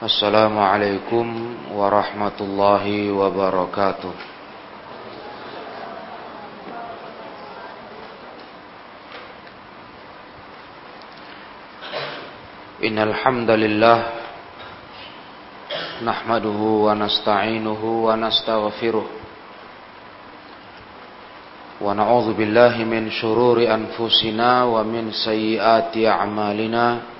Assalamualaikum warahmatullahi wabarakatuh. Innal hamdalillah nahmaduhu wa nasta'inuhu wa nastaghfiruh wa na'udzu billahi min shururi anfusina wa min sayyiati a'malina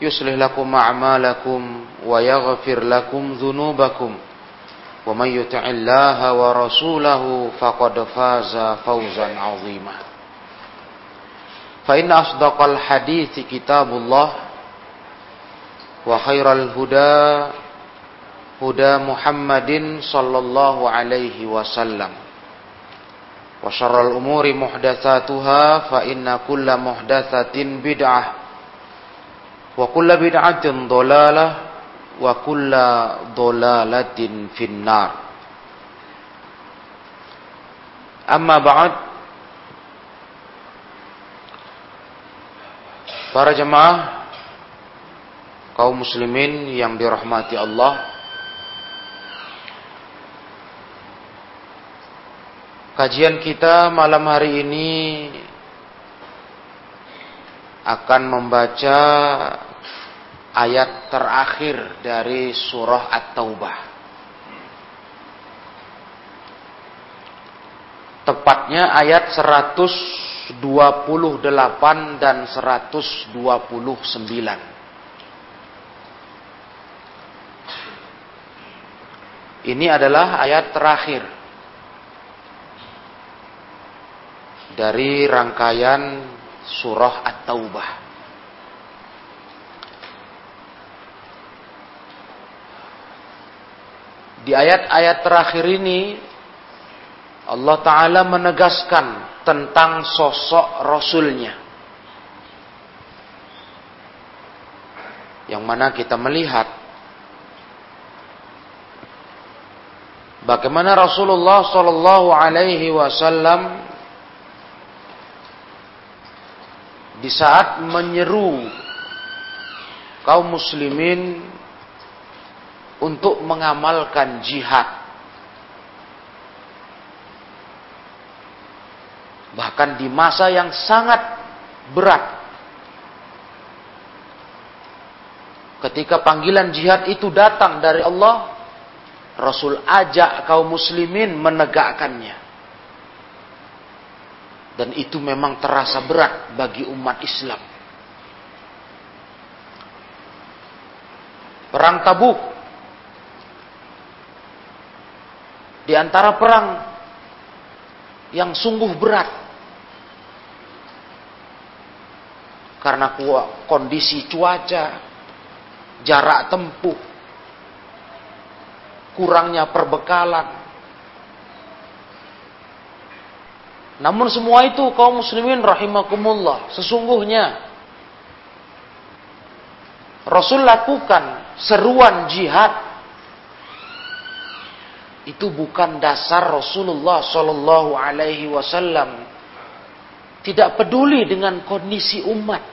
يصلح لكم أعمالكم ويغفر لكم ذنوبكم. ومن يطع الله ورسوله فقد فاز فوزا عظيما. فإن أصدق الحديث كتاب الله وخير الهدى هدى محمد صلى الله عليه وسلم. وشر الأمور محدثاتها فإن كل محدثة بدعة. Wa kulla bid'atin dhalalah wa kulla dhalalatin finnar. Amma ba'd para jemaah kaum muslimin yang dirahmati Allah kajian kita malam hari ini akan membaca ayat terakhir dari surah At-Taubah. Tepatnya ayat 128 dan 129. Ini adalah ayat terakhir dari rangkaian surah At-Taubah. Di ayat-ayat terakhir ini Allah Ta'ala menegaskan tentang sosok Rasulnya. Yang mana kita melihat bagaimana Rasulullah Sallallahu Alaihi Wasallam di saat menyeru kaum muslimin untuk mengamalkan jihad. Bahkan di masa yang sangat berat. Ketika panggilan jihad itu datang dari Allah, Rasul ajak kaum muslimin menegakkannya. Dan itu memang terasa berat bagi umat Islam. Perang Tabuk di antara perang yang sungguh berat karena kondisi cuaca, jarak tempuh, kurangnya perbekalan. Namun semua itu kaum muslimin rahimakumullah, sesungguhnya Rasul lakukan seruan jihad itu bukan dasar Rasulullah Shallallahu Alaihi Wasallam. Tidak peduli dengan kondisi umat.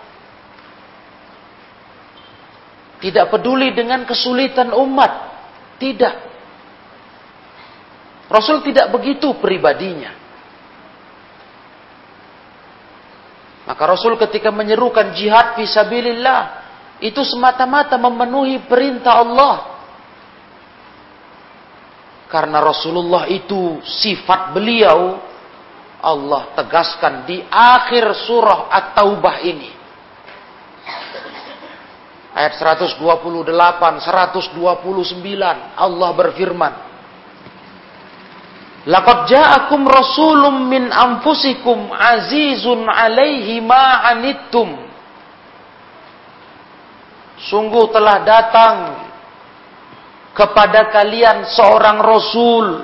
Tidak peduli dengan kesulitan umat. Tidak. Rasul tidak begitu pribadinya. Maka Rasul ketika menyerukan jihad fisabilillah itu semata-mata memenuhi perintah Allah. Karena Rasulullah itu sifat beliau Allah tegaskan di akhir surah At-Taubah ini. Ayat 128, 129 Allah berfirman. Laqad ja'akum rasulun min anfusikum azizun 'alaihi ma anittum. Sungguh telah datang kepada kalian seorang rasul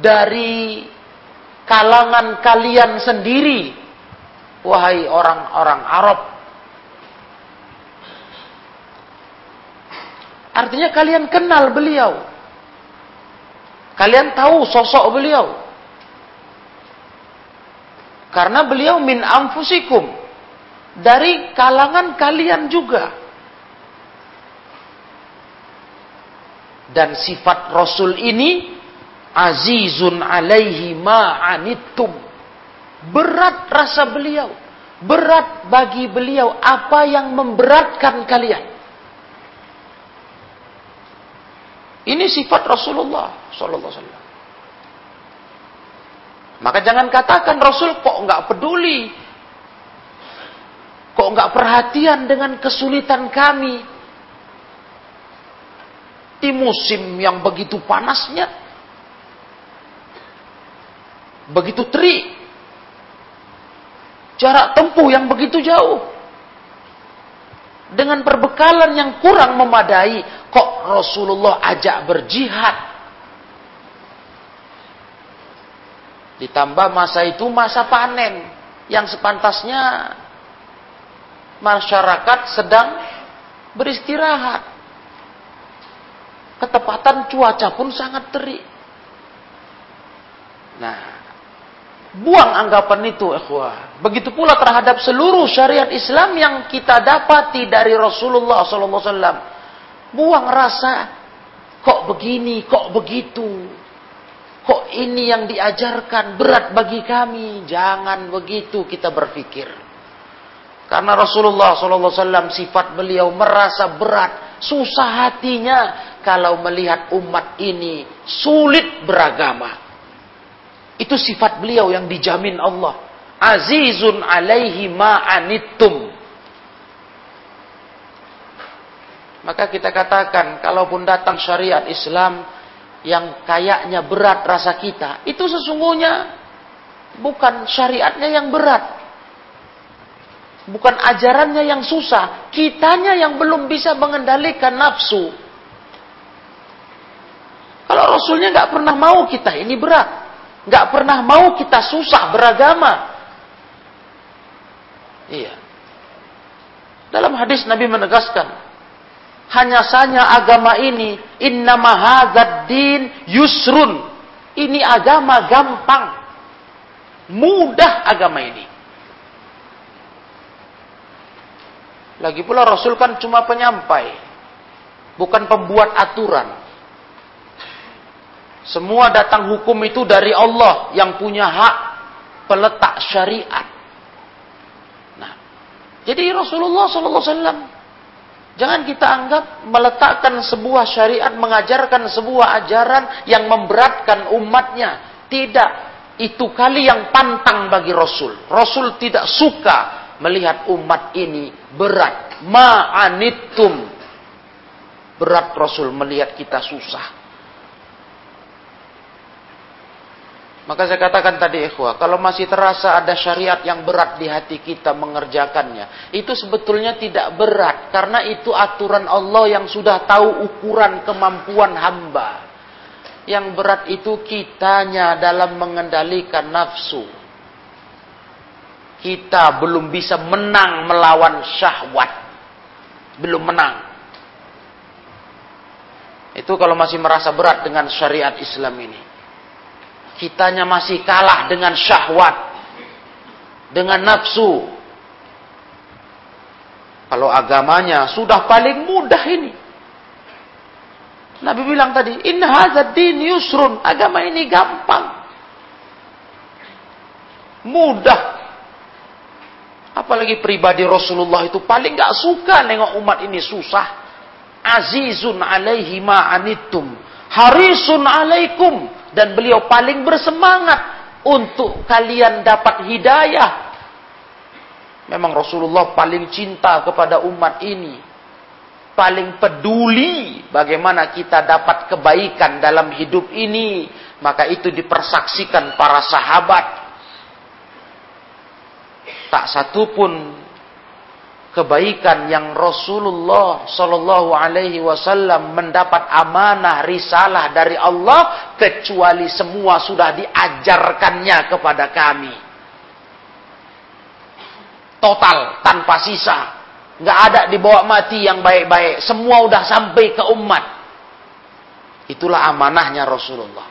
dari kalangan kalian sendiri wahai orang-orang Arab. Artinya kalian kenal beliau. Kalian tahu sosok beliau. Karena beliau min anfusikum dari kalangan kalian juga Dan sifat Rasul ini azizun alaihi ma'anittum. Berat rasa beliau. Berat bagi beliau apa yang memberatkan kalian. Ini sifat Rasulullah sallallahu alaihi. Maka jangan katakan Rasul kok nggak peduli, kok nggak perhatian dengan kesulitan kami, di musim yang begitu panasnya, begitu terik, jarak tempuh yang begitu jauh, dengan perbekalan yang kurang memadai, kok Rasulullah ajak berjihad. Ditambah masa itu masa panen yang sepantasnya masyarakat sedang beristirahat ketepatan cuaca pun sangat terik. Nah, buang anggapan itu, ikhwah. Begitu pula terhadap seluruh syariat Islam yang kita dapati dari Rasulullah SAW. Buang rasa, kok begini, kok begitu. Kok ini yang diajarkan berat bagi kami. Jangan begitu kita berpikir. Karena Rasulullah SAW sifat beliau merasa berat, susah hatinya kalau melihat umat ini sulit beragama. Itu sifat beliau yang dijamin Allah. Azizun alaihi ma'anittum. Maka kita katakan, kalaupun datang syariat Islam yang kayaknya berat rasa kita, itu sesungguhnya bukan syariatnya yang berat. Bukan ajarannya yang susah, kitanya yang belum bisa mengendalikan nafsu. Kalau Rasulnya nggak pernah mau kita ini berat, nggak pernah mau kita susah beragama. Iya. Dalam hadis Nabi menegaskan, hanya saja agama ini inna mahadzad din yusrun. Ini agama gampang. Mudah agama ini. Lagi pula Rasul kan cuma penyampai, bukan pembuat aturan. Semua datang hukum itu dari Allah yang punya hak peletak syariat. Nah, jadi Rasulullah SAW jangan kita anggap meletakkan sebuah syariat, mengajarkan sebuah ajaran yang memberatkan umatnya. Tidak, itu kali yang pantang bagi Rasul. Rasul tidak suka melihat umat ini berat. Ma'anittum. Berat Rasul melihat kita susah. Maka saya katakan tadi ikhwah, kalau masih terasa ada syariat yang berat di hati kita mengerjakannya, itu sebetulnya tidak berat karena itu aturan Allah yang sudah tahu ukuran kemampuan hamba. Yang berat itu kitanya dalam mengendalikan nafsu. Kita belum bisa menang melawan syahwat. Belum menang. Itu kalau masih merasa berat dengan syariat Islam ini kitanya masih kalah dengan syahwat, dengan nafsu. Kalau agamanya sudah paling mudah ini. Nabi bilang tadi, hadha din yusrun. Agama ini gampang. Mudah. Apa Apalagi pribadi Rasulullah itu paling gak suka nengok umat ini susah. Azizun alaihi ma'anittum. Harisun alaikum. Dan beliau paling bersemangat untuk kalian dapat hidayah. Memang Rasulullah paling cinta kepada umat ini. Paling peduli bagaimana kita dapat kebaikan dalam hidup ini. Maka itu dipersaksikan para sahabat tak satu pun kebaikan yang Rasulullah Shallallahu Alaihi Wasallam mendapat amanah risalah dari Allah kecuali semua sudah diajarkannya kepada kami. Total tanpa sisa. Nggak ada dibawa mati yang baik-baik. Semua udah sampai ke umat. Itulah amanahnya Rasulullah.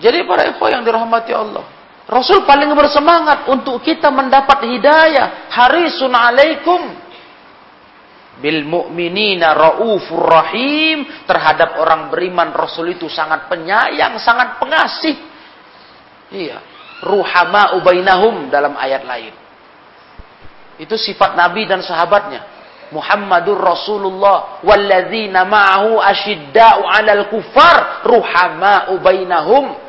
Jadi para ikhwah yang dirahmati Allah Rasul paling bersemangat untuk kita mendapat hidayah. Harisun alaikum bil mu'minina raufur rahim terhadap orang beriman Rasul itu sangat penyayang, sangat pengasih. Iya, ruhama ubainahum dalam ayat lain. Itu sifat Nabi dan sahabatnya. Muhammadur Rasulullah walladzina ma'ahu asyidda'u 'alal kufar ruhama ubainahum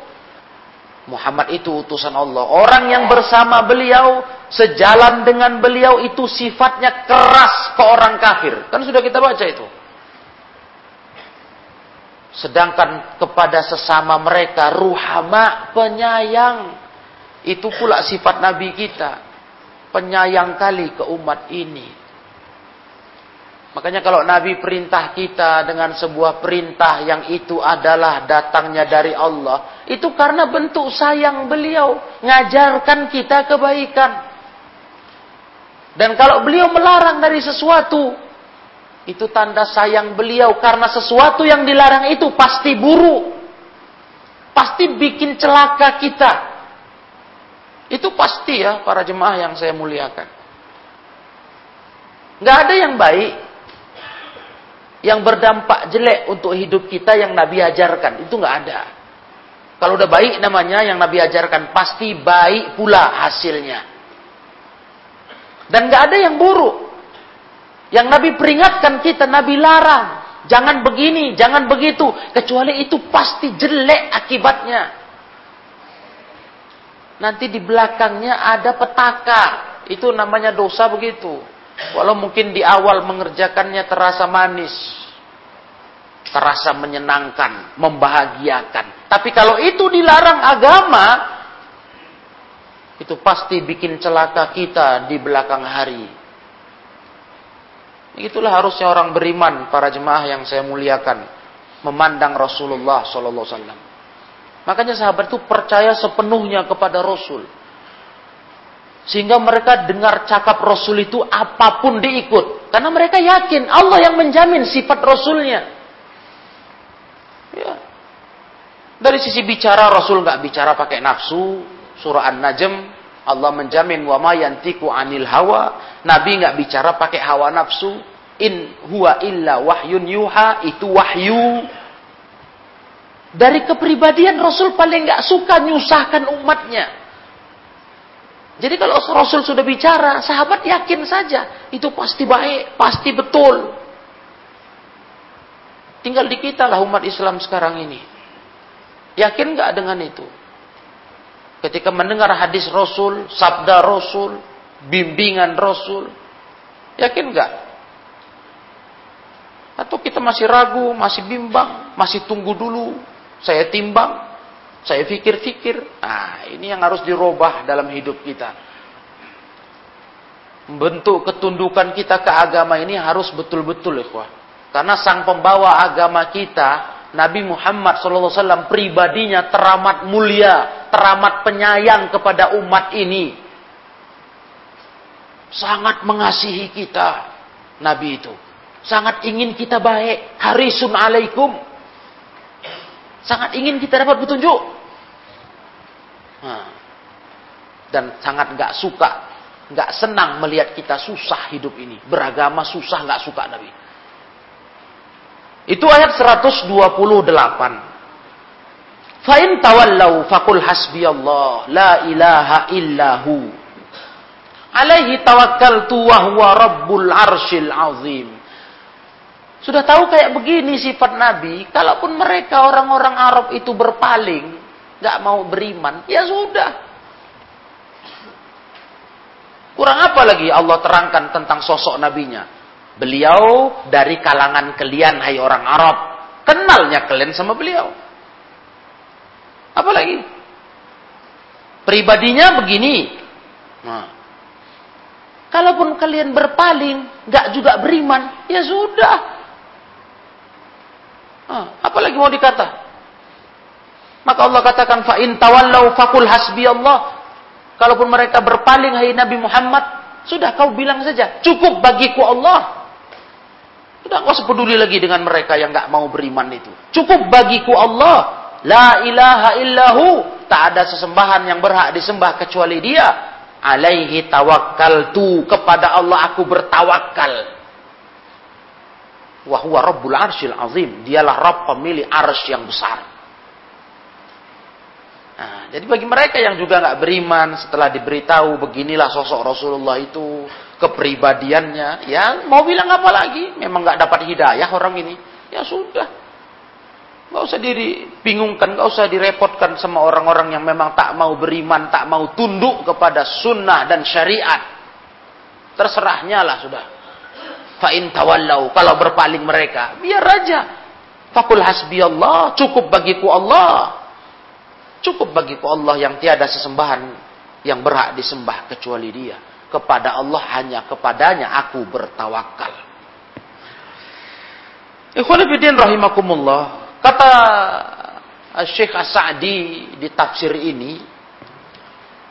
Muhammad itu utusan Allah. Orang yang bersama beliau, sejalan dengan beliau itu sifatnya keras ke orang kafir. Kan sudah kita baca itu. Sedangkan kepada sesama mereka ruhama, penyayang. Itu pula sifat Nabi kita. Penyayang kali ke umat ini. Makanya kalau Nabi perintah kita dengan sebuah perintah yang itu adalah datangnya dari Allah, itu karena bentuk sayang beliau ngajarkan kita kebaikan. Dan kalau beliau melarang dari sesuatu, itu tanda sayang beliau karena sesuatu yang dilarang itu pasti buruk. Pasti bikin celaka kita. Itu pasti ya para jemaah yang saya muliakan. Gak ada yang baik yang berdampak jelek untuk hidup kita yang Nabi ajarkan. Itu nggak ada. Kalau udah baik namanya yang Nabi ajarkan pasti baik pula hasilnya. Dan nggak ada yang buruk. Yang Nabi peringatkan kita, Nabi larang. Jangan begini, jangan begitu. Kecuali itu pasti jelek akibatnya. Nanti di belakangnya ada petaka. Itu namanya dosa begitu. Walau mungkin di awal mengerjakannya terasa manis. Terasa menyenangkan, membahagiakan. Tapi kalau itu dilarang agama, itu pasti bikin celaka kita di belakang hari. Itulah harusnya orang beriman, para jemaah yang saya muliakan, memandang Rasulullah Wasallam. Makanya sahabat itu percaya sepenuhnya kepada Rasul. Sehingga mereka dengar cakap Rasul itu apa pun diikut. Karena mereka yakin Allah yang menjamin sifat Rasulnya. Ya. Dari sisi bicara Rasul nggak bicara pakai nafsu. Surah An-Najm Allah menjamin wa yantiku anil hawa. Nabi nggak bicara pakai hawa nafsu. In huwa illa wahyun yuha itu wahyu. Dari kepribadian Rasul paling nggak suka nyusahkan umatnya. Jadi kalau Rasul sudah bicara, sahabat yakin saja. Itu pasti baik, pasti betul. Tinggal di kita lah umat Islam sekarang ini. Yakin nggak dengan itu? Ketika mendengar hadis Rasul, sabda Rasul, bimbingan Rasul, yakin nggak? Atau kita masih ragu, masih bimbang, masih tunggu dulu, saya timbang, saya pikir-pikir, ah ini yang harus dirubah dalam hidup kita. Bentuk ketundukan kita ke agama ini harus betul-betul ikhwah. Karena sang pembawa agama kita, Nabi Muhammad SAW pribadinya teramat mulia, teramat penyayang kepada umat ini. Sangat mengasihi kita, Nabi itu. Sangat ingin kita baik. Harisun alaikum. Sangat ingin kita dapat petunjuk. Dan sangat nggak suka, nggak senang melihat kita susah hidup ini. Beragama susah nggak suka Nabi. Itu ayat 128. Fa'in tawallau fakul hasbiyallah la ilaha illahu. Alaihi tawakkaltu wa huwa rabbul arsyil azim. Sudah tahu kayak begini sifat Nabi, kalaupun mereka orang-orang Arab itu berpaling, nggak mau beriman, ya sudah. Kurang apa lagi Allah terangkan tentang sosok nabinya? Beliau dari kalangan kalian hai orang Arab. Kenalnya kalian sama beliau. Apalagi? Pribadinya begini. Nah. Kalaupun kalian berpaling, nggak juga beriman, ya sudah. Nah, apalagi mau dikata? Maka Allah katakan fa in tawallau fakul hasbi Allah. Kalaupun mereka berpaling hai Nabi Muhammad, sudah kau bilang saja, cukup bagiku Allah. Sudah kau sepeduli lagi dengan mereka yang nggak mau beriman itu. Cukup bagiku Allah. La ilaha illahu. Tak ada sesembahan yang berhak disembah kecuali dia. Alaihi tawakkaltu. Kepada Allah aku bertawakal. Wahuwa rabbul arsyil azim. Dialah Rabb pemilik arsy yang besar. Nah, jadi bagi mereka yang juga nggak beriman setelah diberitahu beginilah sosok Rasulullah itu kepribadiannya, ya mau bilang apa lagi? Memang nggak dapat hidayah orang ini, ya sudah. Gak usah dibingungkan, gak usah direpotkan sama orang-orang yang memang tak mau beriman, tak mau tunduk kepada sunnah dan syariat. Terserahnya lah sudah. Fa'in tawallau, kalau berpaling mereka, biar aja. Fakul hasbi Allah, cukup bagiku Allah. Cukup bagiku Allah yang tiada sesembahan yang berhak disembah kecuali dia. Kepada Allah hanya kepadanya aku bertawakal. Ikhwanifidin rahimakumullah. Kata Syekh As-Sa'di di tafsir ini,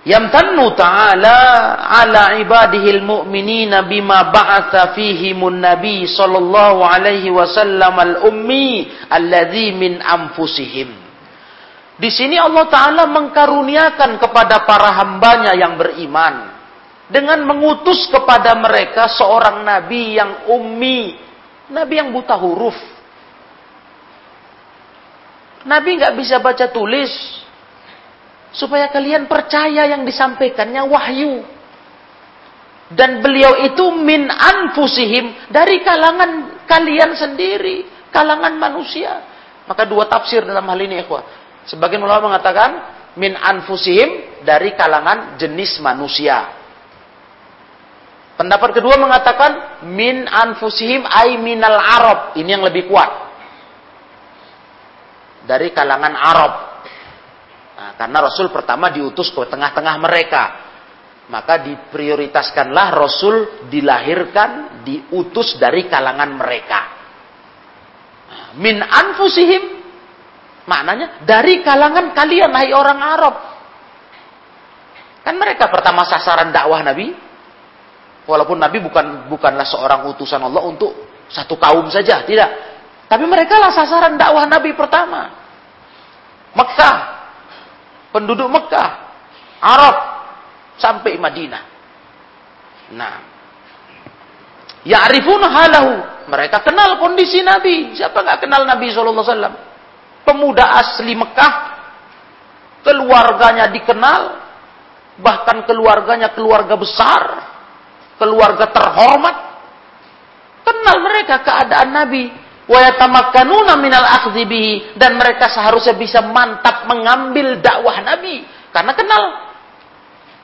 Yamtannu ta'ala ala ibadihi al-mu'minina bima ba'atha fihimun nabi sallallahu alaihi wasallam al-ummi alladhi min anfusihim. Di sini Allah Ta'ala mengkaruniakan kepada para hambanya yang beriman. Dengan mengutus kepada mereka seorang nabi yang ummi. Nabi yang buta huruf. Nabi nggak bisa baca tulis supaya kalian percaya yang disampaikannya wahyu. Dan beliau itu min anfusihim dari kalangan kalian sendiri, kalangan manusia. Maka dua tafsir dalam hal ini, ikhwah. Sebagian ulama mengatakan min anfusihim dari kalangan jenis manusia. Pendapat kedua mengatakan min anfusihim ay minal arab. Ini yang lebih kuat dari kalangan Arab. Karena Rasul pertama diutus ke tengah-tengah mereka. Maka diprioritaskanlah Rasul dilahirkan, diutus dari kalangan mereka. Min anfusihim, maknanya dari kalangan kalian, hai orang Arab. Kan mereka pertama sasaran dakwah Nabi. Walaupun Nabi bukan bukanlah seorang utusan Allah untuk satu kaum saja, tidak. Tapi mereka lah sasaran dakwah Nabi pertama. Mekah, penduduk Mekah, Arab, sampai Madinah. Nah, Ya'rifuna halahu. Mereka kenal kondisi Nabi. Siapa nggak kenal Nabi SAW? Pemuda asli Mekah, keluarganya dikenal, bahkan keluarganya keluarga besar, keluarga terhormat. Kenal mereka keadaan Nabi wa yatamakkanuna minal akhdhi dan mereka seharusnya bisa mantap mengambil dakwah Nabi. Karena kenal.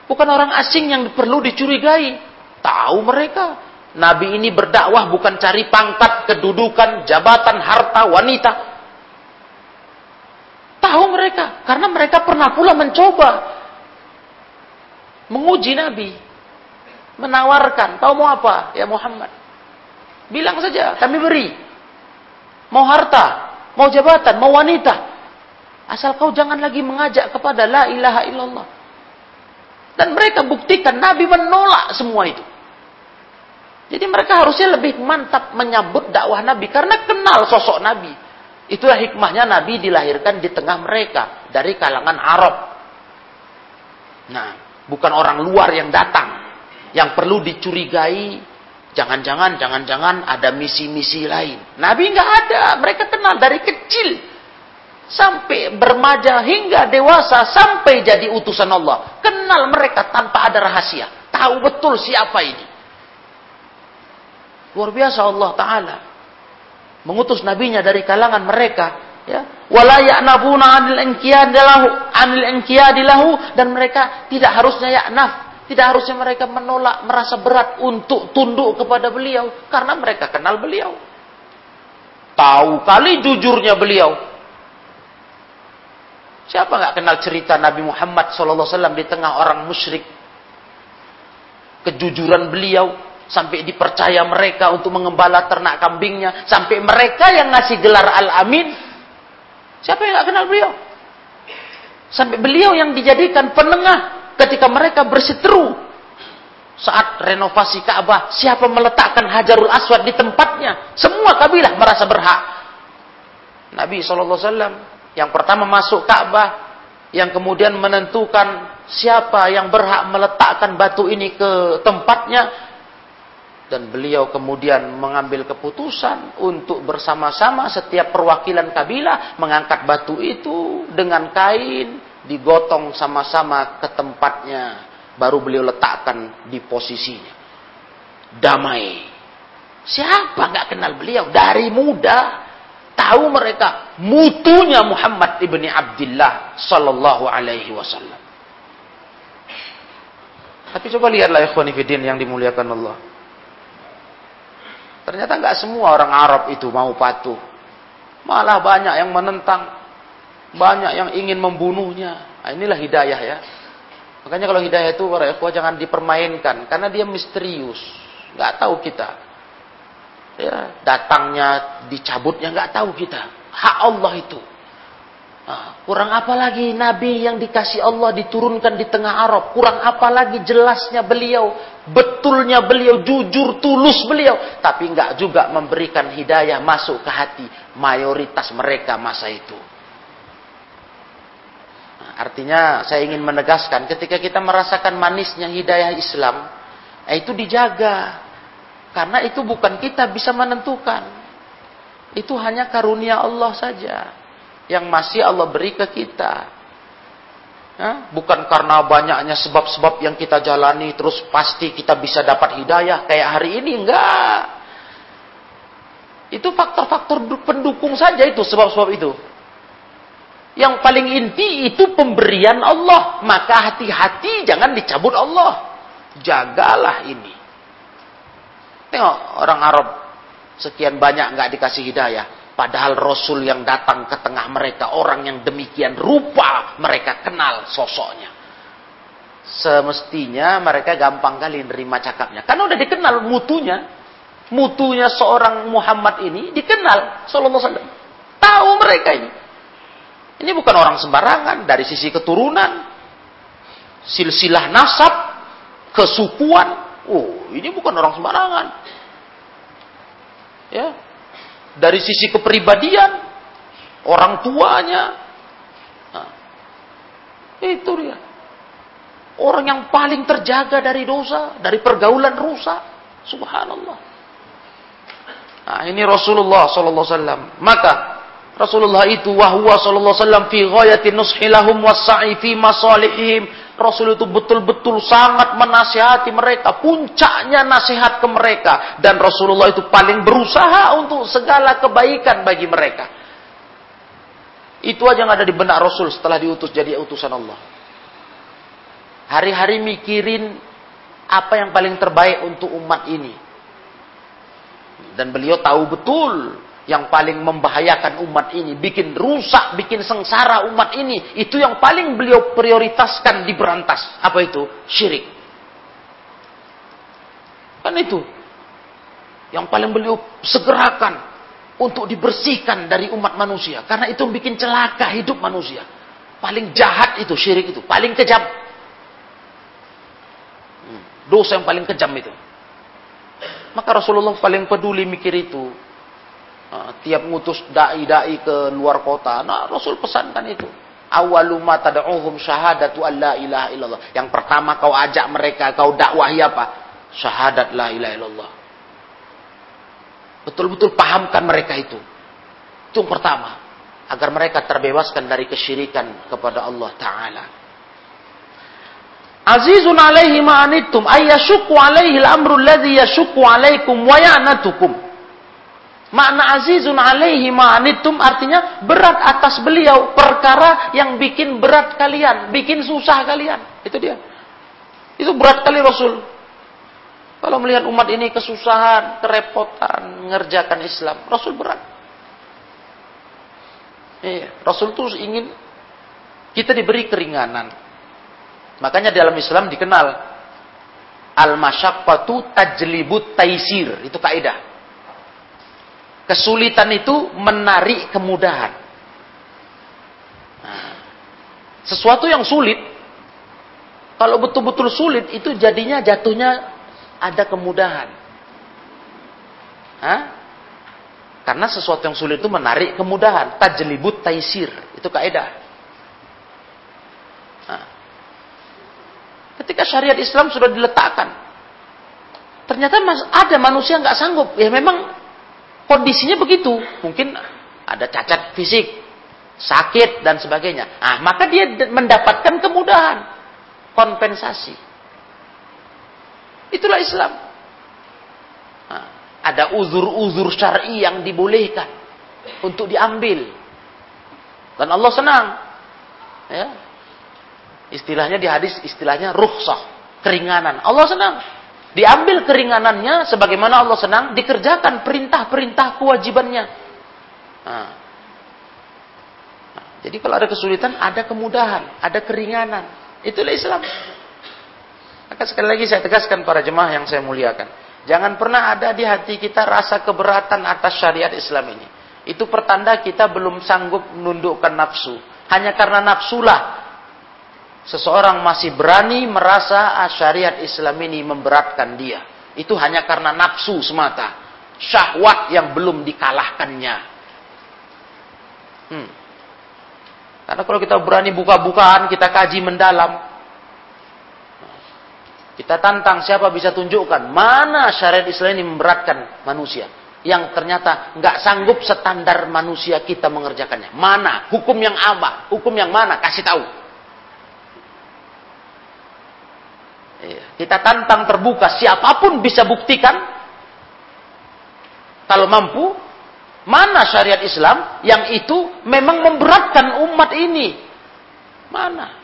Bukan orang asing yang perlu dicurigai. Tahu mereka. Nabi ini berdakwah bukan cari pangkat kedudukan jabatan harta wanita. Tahu mereka. Karena mereka pernah pula mencoba menguji Nabi. Menawarkan kau mau apa ya Muhammad? Bilang saja kami beri mau harta, mau jabatan, mau wanita. Asal kau jangan lagi mengajak kepada la ilaha illallah. Dan mereka buktikan Nabi menolak semua itu. Jadi mereka harusnya lebih mantap menyambut dakwah Nabi karena kenal sosok Nabi. Itulah hikmahnya Nabi dilahirkan di tengah mereka dari kalangan Arab. Nah, bukan orang luar yang datang yang perlu dicurigai Jangan-jangan, jangan-jangan ada misi-misi lain. Nabi nggak ada, mereka kenal dari kecil sampai bermaja hingga dewasa sampai jadi utusan Allah. Kenal mereka tanpa ada rahasia. tahu betul siapa ini. Luar biasa Allah Ta'ala. Mengutus nabinya dari kalangan mereka. Ya. Wala ya'nabuna anil anil dan mereka tidak harusnya ya'naf. Tidak harusnya mereka menolak, merasa berat untuk tunduk kepada beliau. Karena mereka kenal beliau. Tahu kali jujurnya beliau. Siapa nggak kenal cerita Nabi Muhammad SAW di tengah orang musyrik? Kejujuran beliau sampai dipercaya mereka untuk mengembala ternak kambingnya, sampai mereka yang ngasih gelar Al-Amin. Siapa yang nggak kenal beliau? Sampai beliau yang dijadikan penengah ketika mereka berseteru saat renovasi Ka'bah, siapa meletakkan Hajarul Aswad di tempatnya? Semua kabilah merasa berhak. Nabi SAW yang pertama masuk Ka'bah, yang kemudian menentukan siapa yang berhak meletakkan batu ini ke tempatnya dan beliau kemudian mengambil keputusan untuk bersama-sama setiap perwakilan kabilah mengangkat batu itu dengan kain digotong sama-sama ke tempatnya baru beliau letakkan di posisinya damai siapa nggak kenal beliau dari muda tahu mereka mutunya Muhammad ibni Abdullah sallallahu alaihi wasallam. Tapi coba lihatlah ikhwan yang dimuliakan Allah. Ternyata nggak semua orang Arab itu mau patuh. Malah banyak yang menentang, banyak yang ingin membunuhnya. Nah, inilah hidayah ya. Makanya kalau hidayah itu para ikhwah jangan dipermainkan. Karena dia misterius. Nggak tahu kita. Ya, datangnya dicabutnya nggak tahu kita. Hak Allah itu. Nah, kurang apa lagi Nabi yang dikasih Allah diturunkan di tengah Arab? Kurang apa lagi jelasnya beliau betulnya beliau jujur tulus beliau? Tapi nggak juga memberikan hidayah masuk ke hati mayoritas mereka masa itu artinya saya ingin menegaskan ketika kita merasakan manisnya hidayah Islam eh, itu dijaga karena itu bukan kita bisa menentukan. Itu hanya karunia Allah saja. Yang masih Allah beri ke kita. Ya? Bukan karena banyaknya sebab-sebab yang kita jalani terus pasti kita bisa dapat hidayah kayak hari ini. Enggak. Itu faktor-faktor pendukung saja itu sebab-sebab itu. Yang paling inti itu pemberian Allah. Maka hati-hati jangan dicabut Allah. Jagalah ini. Tengok orang Arab sekian banyak nggak dikasih hidayah. Padahal Rasul yang datang ke tengah mereka orang yang demikian rupa mereka kenal sosoknya. Semestinya mereka gampang kali nerima cakapnya. Karena udah dikenal mutunya. Mutunya seorang Muhammad ini dikenal. Sallallahu. Tahu mereka ini. Ini bukan orang sembarangan dari sisi keturunan, silsilah nasab, kesukuan, Oh, ini bukan orang sembarangan. Ya. Dari sisi kepribadian, orang tuanya. Nah, itu dia. Orang yang paling terjaga dari dosa, dari pergaulan rusak. Subhanallah. Nah, ini Rasulullah sallallahu alaihi wasallam. Maka Rasulullah itu wahwa sallallahu wasallam fi ghayati nushilahum wasa'i fi masalihim Rasul itu betul-betul sangat menasihati mereka. Puncaknya nasihat ke mereka. Dan Rasulullah itu paling berusaha untuk segala kebaikan bagi mereka. Itu aja yang ada di benak Rasul setelah diutus jadi utusan Allah. Hari-hari mikirin apa yang paling terbaik untuk umat ini. Dan beliau tahu betul yang paling membahayakan umat ini, bikin rusak, bikin sengsara umat ini, itu yang paling beliau prioritaskan diberantas. Apa itu? Syirik. Kan itu. Yang paling beliau segerakan untuk dibersihkan dari umat manusia. Karena itu bikin celaka hidup manusia. Paling jahat itu syirik itu, paling kejam. Hmm, dosa yang paling kejam itu. Maka Rasulullah paling peduli mikir itu tiap ngutus dai-dai ke luar kota. Nah, Rasul pesankan itu. Awaluma tad'uhum syahadatu an la ilaha illallah. Yang pertama kau ajak mereka, kau dakwahi apa? Syahadat la ilaha illallah. Betul-betul pahamkan mereka itu. Itu yang pertama. Agar mereka terbebaskan dari kesyirikan kepada Allah Ta'ala. Azizun alaihi ma'anittum ayyashukku alaihi al-amru alladhi yashukku alaikum wa ya'natukum. Makna azizun alaihi ma'anittum artinya berat atas beliau perkara yang bikin berat kalian, bikin susah kalian. Itu dia. Itu berat kali Rasul. Kalau melihat umat ini kesusahan, kerepotan, mengerjakan Islam, Rasul berat. Iya, Rasul tuh ingin kita diberi keringanan. Makanya dalam Islam dikenal al-masyaqqatu tajlibut taisir, itu kaidah. Kesulitan itu menarik kemudahan. Nah, sesuatu yang sulit, kalau betul-betul sulit itu jadinya jatuhnya ada kemudahan. Hah? Karena sesuatu yang sulit itu menarik kemudahan. Tajlibut taisir. Itu kaidah. Nah. Ketika syariat Islam sudah diletakkan. Ternyata ada manusia nggak sanggup. Ya memang kondisinya begitu. Mungkin ada cacat fisik. Sakit dan sebagainya. Nah, maka dia mendapatkan kemudahan. Kompensasi. Itulah Islam. Nah, ada uzur-uzur syar'i yang dibolehkan untuk diambil. Dan Allah senang. Ya. Istilahnya di hadis istilahnya rukhsah, keringanan. Allah senang. Diambil keringanannya sebagaimana Allah senang, dikerjakan perintah-perintah kewajibannya. Nah. Nah, jadi kalau ada kesulitan, ada kemudahan, ada keringanan. Itulah Islam. Maka sekali lagi saya tegaskan para jemaah yang saya muliakan. Jangan pernah ada di hati kita rasa keberatan atas syariat Islam ini. Itu pertanda kita belum sanggup menundukkan nafsu. Hanya karena nafsulah seseorang masih berani merasa syariat Islam ini memberatkan dia. Itu hanya karena nafsu semata. Syahwat yang belum dikalahkannya. Hmm. Karena kalau kita berani buka-bukaan, kita kaji mendalam, kita tantang siapa bisa tunjukkan mana syariat Islam ini memberatkan manusia. Yang ternyata nggak sanggup standar manusia kita mengerjakannya. Mana? Hukum yang apa? Hukum yang mana? Kasih tahu. Iya. Kita tantang terbuka. Siapa pun bisa buktikan. Kalau mampu. Mana syariat Islam yang itu memang memberatkan umat ini? Mana?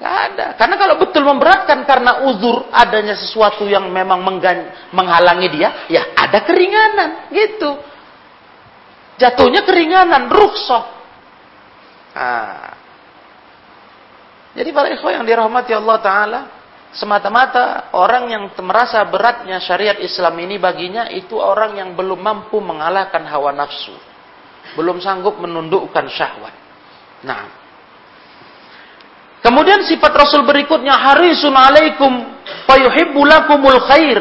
Gak ada. Karena kalau betul memberatkan karena uzur adanya sesuatu yang memang menghalangi dia, ya ada keringanan, gitu. Jatuhnya keringanan, rukhsah. Nah. Jadi para ikhwah yang dirahmati Allah Ta'ala, semata-mata orang yang merasa beratnya syariat Islam ini baginya itu orang yang belum mampu mengalahkan hawa nafsu. Belum sanggup menundukkan syahwat. Nah, Kemudian sifat Rasul berikutnya harisun alaikum fayuhibbulakumul khair.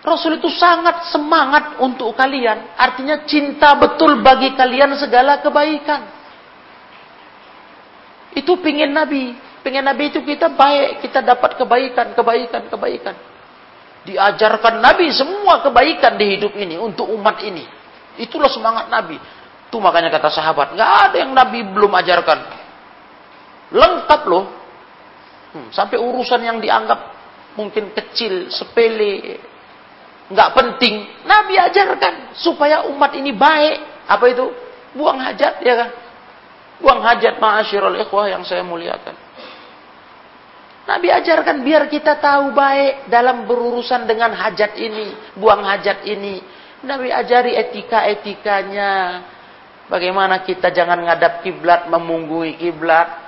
Rasul itu sangat semangat untuk kalian. Artinya cinta betul bagi kalian segala kebaikan. Itu pingin Nabi. Pingin Nabi itu kita baik. Kita dapat kebaikan, kebaikan, kebaikan. Diajarkan Nabi semua kebaikan di hidup ini. Untuk umat ini. Itulah semangat Nabi. Itu makanya kata sahabat. Gak ada yang Nabi belum ajarkan. Lengkap loh. Hmm, sampai urusan yang dianggap mungkin kecil, sepele, nggak penting. Nabi ajarkan supaya umat ini baik. Apa itu? Buang hajat ya kan? Buang hajat ma'asyiral ikhwah yang saya muliakan. Nabi ajarkan biar kita tahu baik dalam berurusan dengan hajat ini, buang hajat ini. Nabi ajari etika-etikanya. Bagaimana kita jangan ngadap kiblat, memunggui kiblat,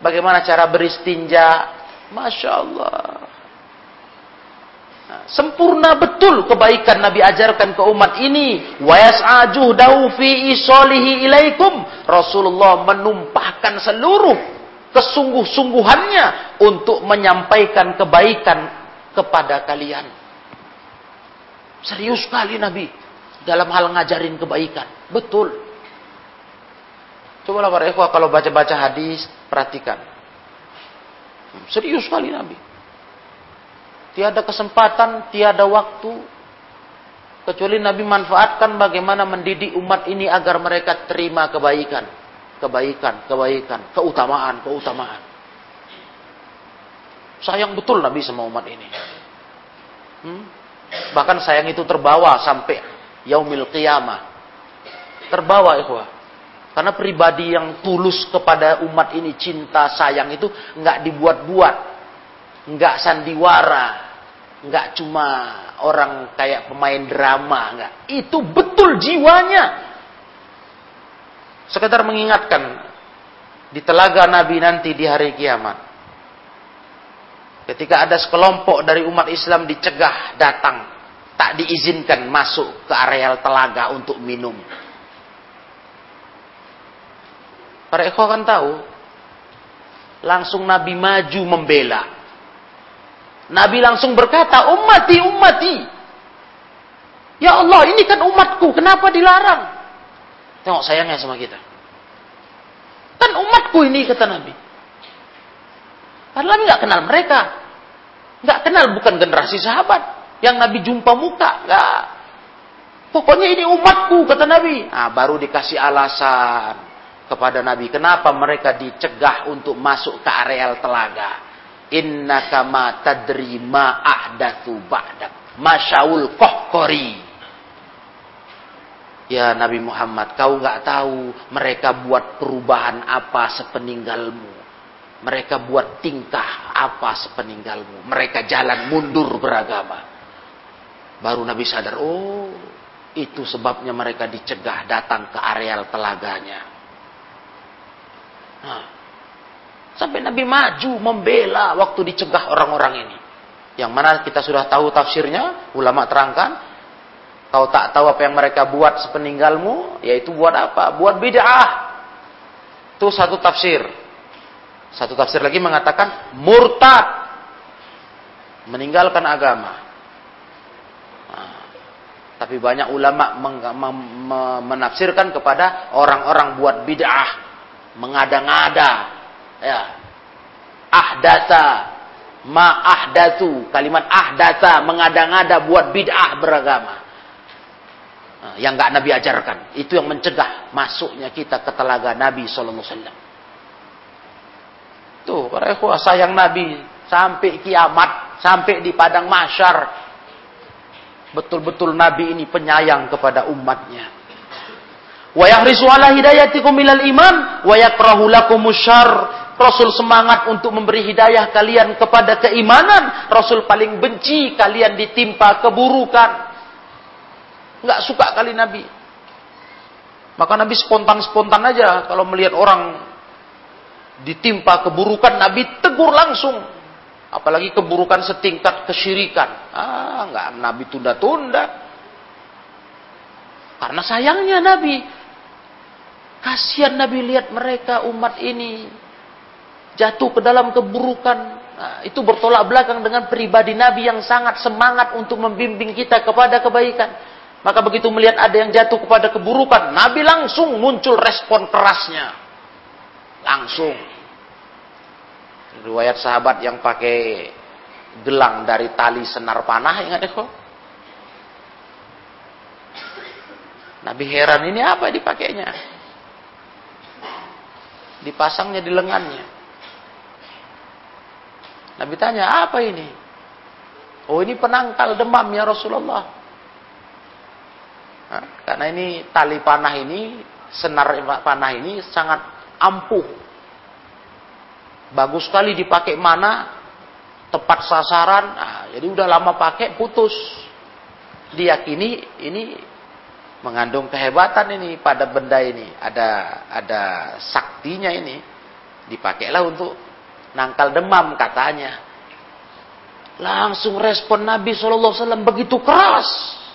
Bagaimana cara beristinja? Masya Allah. Nah, sempurna betul kebaikan Nabi ajarkan ke umat ini. Wa yas'ajuh fi isolihi ilaikum. Rasulullah menumpahkan seluruh kesungguh-sungguhannya untuk menyampaikan kebaikan kepada kalian. Serius sekali Nabi dalam hal ngajarin kebaikan. Betul. Cobalah para ikhwah kalau baca-baca hadis, perhatikan. Serius sekali Nabi. Tiada kesempatan, tiada waktu. Kecuali Nabi manfaatkan bagaimana mendidik umat ini agar mereka terima kebaikan. Kebaikan, kebaikan, keutamaan, keutamaan. sayang betul Nabi sama umat ini. Hmm? Bahkan sayang itu terbawa sampai yaumil qiyamah. Terbawa ikhwah. Karena pribadi yang tulus kepada umat ini cinta sayang itu nggak dibuat-buat, nggak sandiwara, nggak cuma orang kayak pemain drama, nggak. Itu betul jiwanya. Sekedar mengingatkan di telaga Nabi nanti di hari kiamat. Ketika ada sekelompok dari umat Islam dicegah datang, tak diizinkan masuk ke areal telaga untuk minum. Para ikhwah kan tahu, langsung Nabi maju membela. Nabi langsung berkata, ummati, ummati. Ya Allah, ini kan umatku, kenapa dilarang? Tengok sayangnya sama kita. Kan umatku ini, kata Nabi. Padahal Nabi nggak kenal mereka. Nggak kenal bukan generasi sahabat. Yang Nabi jumpa muka. Nggak. Pokoknya ini umatku, kata Nabi. Nah, baru dikasih alasan kepada Nabi. Kenapa mereka dicegah untuk masuk ke areal telaga? Inna kama tadri ma ahdathu ba'dak. Masyaul kohkori. Ya Nabi Muhammad, kau nggak tahu mereka buat perubahan apa sepeninggalmu. Mereka buat tingkah apa sepeninggalmu. Mereka jalan mundur beragama. Baru Nabi sadar, oh itu sebabnya mereka dicegah datang ke areal telaganya. Nah, sampai Nabi maju membela waktu dicegah orang-orang ini. Yang mana kita sudah tahu tafsirnya, ulama terangkan. Kau tak tahu apa yang mereka buat sepeninggalmu, yaitu buat apa? Buat bid'ah. Itu satu tafsir. Satu tafsir lagi mengatakan murtad. Meninggalkan agama. Nah, tapi banyak ulama menafsirkan kepada orang-orang buat bid'ah. Mengada-ngada. Ya. Ahdata. Ma ahdatu. Kalimat ahdata. Mengada-ngada buat bid'ah beragama. Yang nggak Nabi ajarkan. Itu yang mencegah masuknya kita ke telaga Nabi Sallallahu Alaihi Wasallam. Tuh, para ikhwah sayang Nabi sampai kiamat, sampai di padang mahsyar. Betul-betul Nabi ini penyayang kepada umatnya. Wa yahrisu ala hidayatikum ilal iman wa yakrahu syarr. Rasul semangat untuk memberi hidayah kalian kepada keimanan. Rasul paling benci kalian ditimpa keburukan. Enggak suka kali Nabi. Maka Nabi spontan-spontan aja kalau melihat orang ditimpa keburukan Nabi tegur langsung. Apalagi keburukan setingkat kesyirikan. Ah nggak Nabi tunda-tunda. Karena sayangnya Nabi. Kasihan Nabi lihat mereka umat ini jatuh ke dalam keburukan. Nah, itu bertolak belakang dengan pribadi Nabi yang sangat semangat untuk membimbing kita kepada kebaikan maka begitu melihat ada yang jatuh kepada keburukan Nabi langsung muncul respon kerasnya Langsung. Riwayat sahabat yang pakai gelang dari tali senar panah, ingat deh kok. Nabi heran ini apa dipakainya? Dipasangnya di lengannya. Nabi tanya, apa ini? Oh ini penangkal demam ya Rasulullah. Nah, karena ini tali panah ini, senar panah ini sangat ampuh. Bagus sekali dipakai mana, tepat sasaran. Nah, jadi udah lama pakai putus. Diyakini ini mengandung kehebatan ini pada benda ini. Ada ada saktinya ini. Dipakailah untuk nangkal demam katanya. Langsung respon Nabi SAW begitu keras.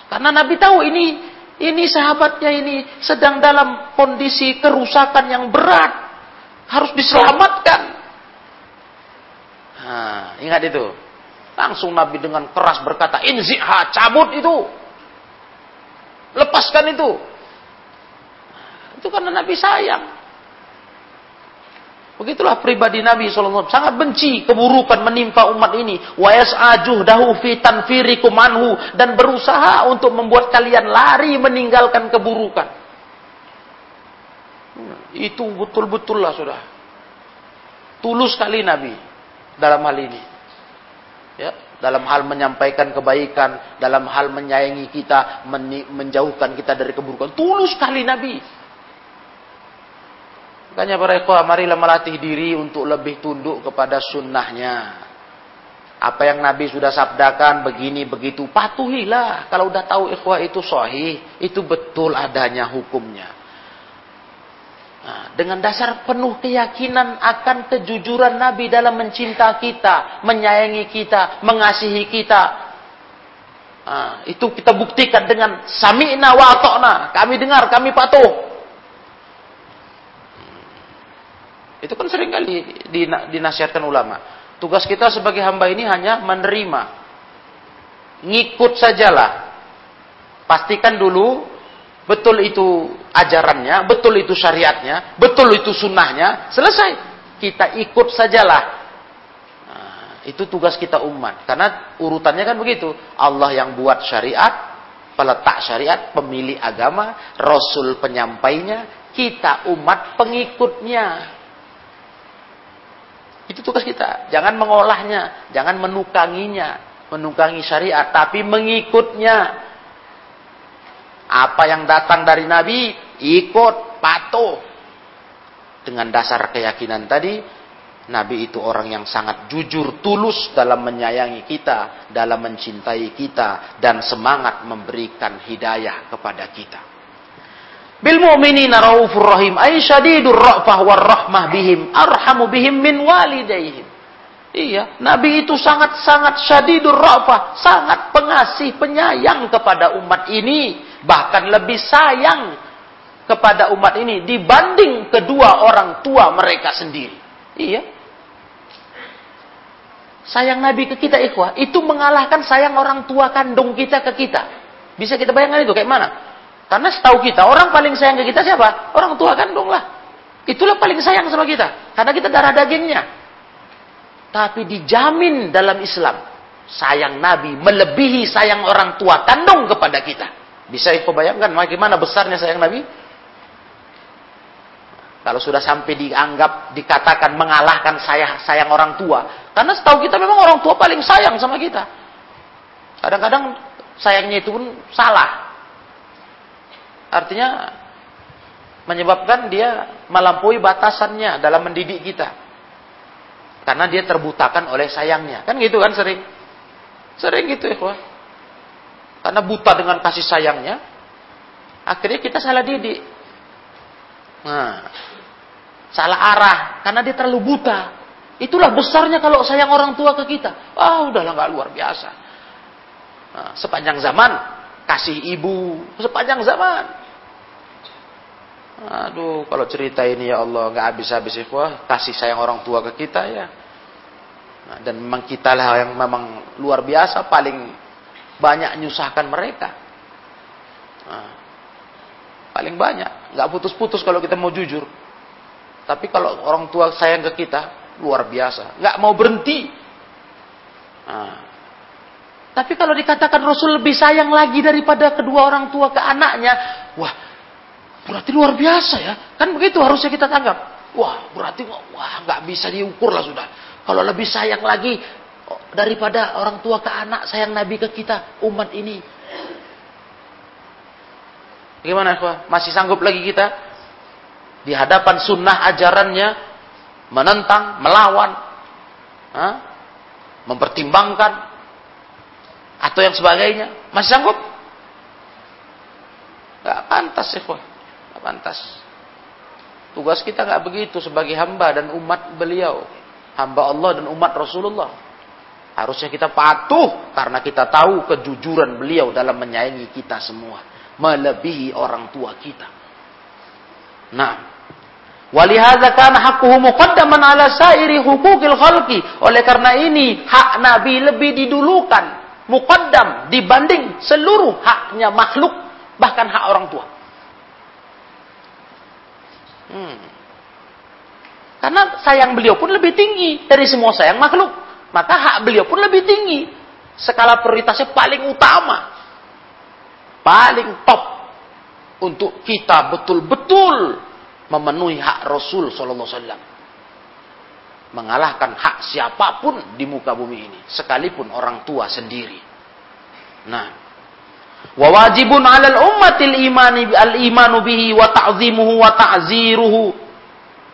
Karena Nabi tahu ini ini sahabatnya ini sedang dalam kondisi kerusakan yang berat. Harus diselamatkan. Nah, ingat itu. Langsung Nabi dengan keras berkata, Inziha, cabut itu. Lepaskan itu. Itu karena Nabi sayang. Begitulah pribadi Nabi SAW. Sangat benci keburukan menimpa umat ini. Wa yas'ajuh dahu fi tanfirikum anhu. Dan berusaha untuk membuat kalian lari meninggalkan keburukan. Itu betul-betul lah sudah. Tulus sekali Nabi dalam hal ini. Ya, dalam hal menyampaikan kebaikan, dalam hal menyayangi kita, menjauhkan kita dari keburukan. Tulus sekali Nabi. Makanya para ikhwah, marilah melatih diri untuk lebih tunduk kepada sunnahnya. Apa yang Nabi sudah sabdakan begini begitu, patuhilah. Kalau udah tahu ikhwah itu sahih, itu betul adanya hukumnya. Nah, dengan dasar penuh keyakinan akan kejujuran Nabi dalam mencinta kita, menyayangi kita, mengasihi kita. Nah, itu kita buktikan dengan sami'na wa ta'na. Kami dengar, kami patuh. Itu kan sering kali dinasihatkan ulama. Tugas kita sebagai hamba ini hanya menerima. Ngikut sajalah. Pastikan dulu betul itu ajarannya, betul itu syariatnya, betul itu sunnahnya, selesai. Kita ikut sajalah. Nah, itu tugas kita umat. Karena urutannya kan begitu. Allah yang buat syariat, peletak syariat, pemilih agama, rasul penyampainya, kita umat pengikutnya. Itu tugas kita. Jangan mengolahnya, jangan menukanginya, menukangi syariat, tapi mengikutnya. Apa yang datang dari Nabi, ikut, patuh. Dengan dasar keyakinan tadi, Nabi itu orang yang sangat jujur, tulus dalam menyayangi kita, dalam mencintai kita, dan semangat memberikan hidayah kepada kita. Bil mu'minina raufur rahim ay syadidur ra'fah war rahmah bihim arhamu bihim min walidaihim. Iya, Nabi itu sangat-sangat syadidur ra'fah, sangat pengasih, penyayang kepada umat ini, bahkan lebih sayang kepada umat ini dibanding kedua orang tua mereka sendiri. Iya. Sayang Nabi ke kita ikhwah, itu mengalahkan sayang orang tua kandung kita ke kita. Bisa kita bayangkan itu kayak mana? Karena setahu kita, orang paling sayang ke kita siapa? Orang tua kandung lah. Itulah paling sayang sama kita. Karena kita darah dagingnya. Tapi dijamin dalam Islam. Sayang Nabi melebihi sayang orang tua kandung kepada kita. Bisa kau bayangkan bagaimana besarnya sayang Nabi? Kalau sudah sampai dianggap, dikatakan mengalahkan sayang, sayang orang tua. Karena setahu kita memang orang tua paling sayang sama kita. Kadang-kadang sayangnya itu pun salah. Artinya menyebabkan dia melampaui batasannya dalam mendidik kita. Karena dia terbutakan oleh sayangnya. Kan gitu kan sering. Sering gitu ya, Karena buta dengan kasih sayangnya, akhirnya kita salah didik. Nah, salah arah karena dia terlalu buta. Itulah besarnya kalau sayang orang tua ke kita. Ah, oh, udahlah nggak luar biasa. Nah, sepanjang zaman kasih ibu sepanjang zaman. Aduh, kalau cerita ini ya Allah nggak habis-habis wah kasih sayang orang tua ke kita ya. Nah, dan memang kita lah yang memang luar biasa paling banyak nyusahkan mereka. Nah, paling banyak, nggak putus-putus kalau kita mau jujur. Tapi kalau orang tua sayang ke kita luar biasa, nggak mau berhenti. Nah, tapi kalau dikatakan Rasul lebih sayang lagi daripada kedua orang tua ke anaknya, wah Berarti luar biasa ya. Kan begitu harusnya kita tanggap. Wah, berarti wah nggak bisa diukur lah sudah. Kalau lebih sayang lagi oh, daripada orang tua ke anak, sayang Nabi ke kita, umat ini. Gimana, Masih sanggup lagi kita di hadapan sunnah ajarannya menentang, melawan, ha? mempertimbangkan atau yang sebagainya? Masih sanggup? Gak pantas, ikhwah pantas. Tugas kita nggak begitu sebagai hamba dan umat beliau. Hamba Allah dan umat Rasulullah. Harusnya kita patuh karena kita tahu kejujuran beliau dalam menyayangi kita semua. Melebihi orang tua kita. Nah, Walihada kana haqquhu muqaddaman ala sairi hukukil khalqi. Oleh karena ini hak Nabi lebih didulukan, muqaddam dibanding seluruh haknya makhluk, bahkan hak orang tua. Hmm. Karena sayang beliau pun lebih tinggi dari semua sayang makhluk. Maka hak beliau pun lebih tinggi. Skala prioritasnya paling utama. Paling top. Untuk kita betul-betul memenuhi hak Rasul Sallallahu Alaihi Wasallam. mengalahkan hak siapa pun di muka bumi ini, sekalipun orang tua sendiri. Nah, wa wajibun 'alal ummatil imani al imanu bihi wa ta'zimuhu wa ta'ziruhu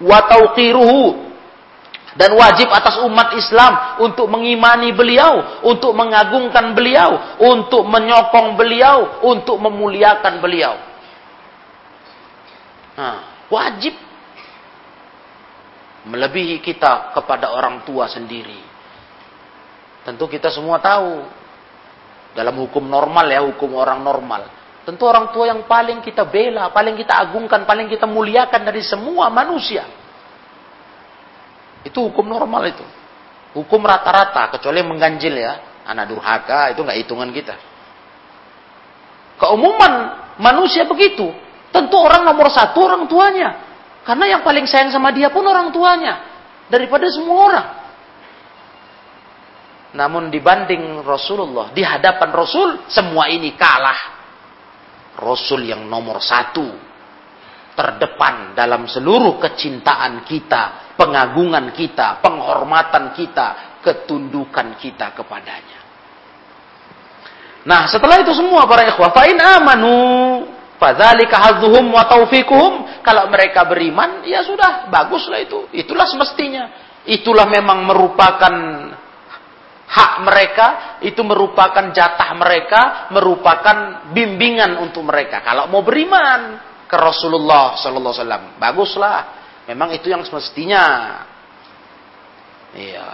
wa tauqiruhu dan wajib atas umat Islam untuk mengimani beliau, untuk mengagungkan beliau, untuk menyokong beliau, untuk memuliakan beliau. Nah, wajib melebihi kita kepada orang tua sendiri. Tentu kita semua tahu dalam hukum normal ya, hukum orang normal. Tentu orang tua yang paling kita bela, paling kita agungkan, paling kita muliakan dari semua manusia. Itu hukum normal itu. Hukum rata-rata, kecuali mengganjil ya. Anak durhaka, itu nggak hitungan kita. Keumuman manusia begitu. Tentu orang nomor satu orang tuanya. Karena yang paling sayang sama dia pun orang tuanya. Daripada semua orang. Namun dibanding Rasulullah, di hadapan Rasul, semua ini kalah. Rasul yang nomor satu, terdepan dalam seluruh kecintaan kita, pengagungan kita, penghormatan kita, ketundukan kita kepadanya. Nah, setelah itu semua para ikhwah, fa in amanu fadzalika hadzuhum wa taufiquhum. Kalau mereka beriman, ya sudah, baguslah itu. Itulah semestinya. Itulah memang merupakan hak mereka, itu merupakan jatah mereka, merupakan bimbingan untuk mereka. Kalau mau beriman ke Rasulullah sallallahu alaihi wasallam, baguslah. Memang itu yang semestinya. Iya,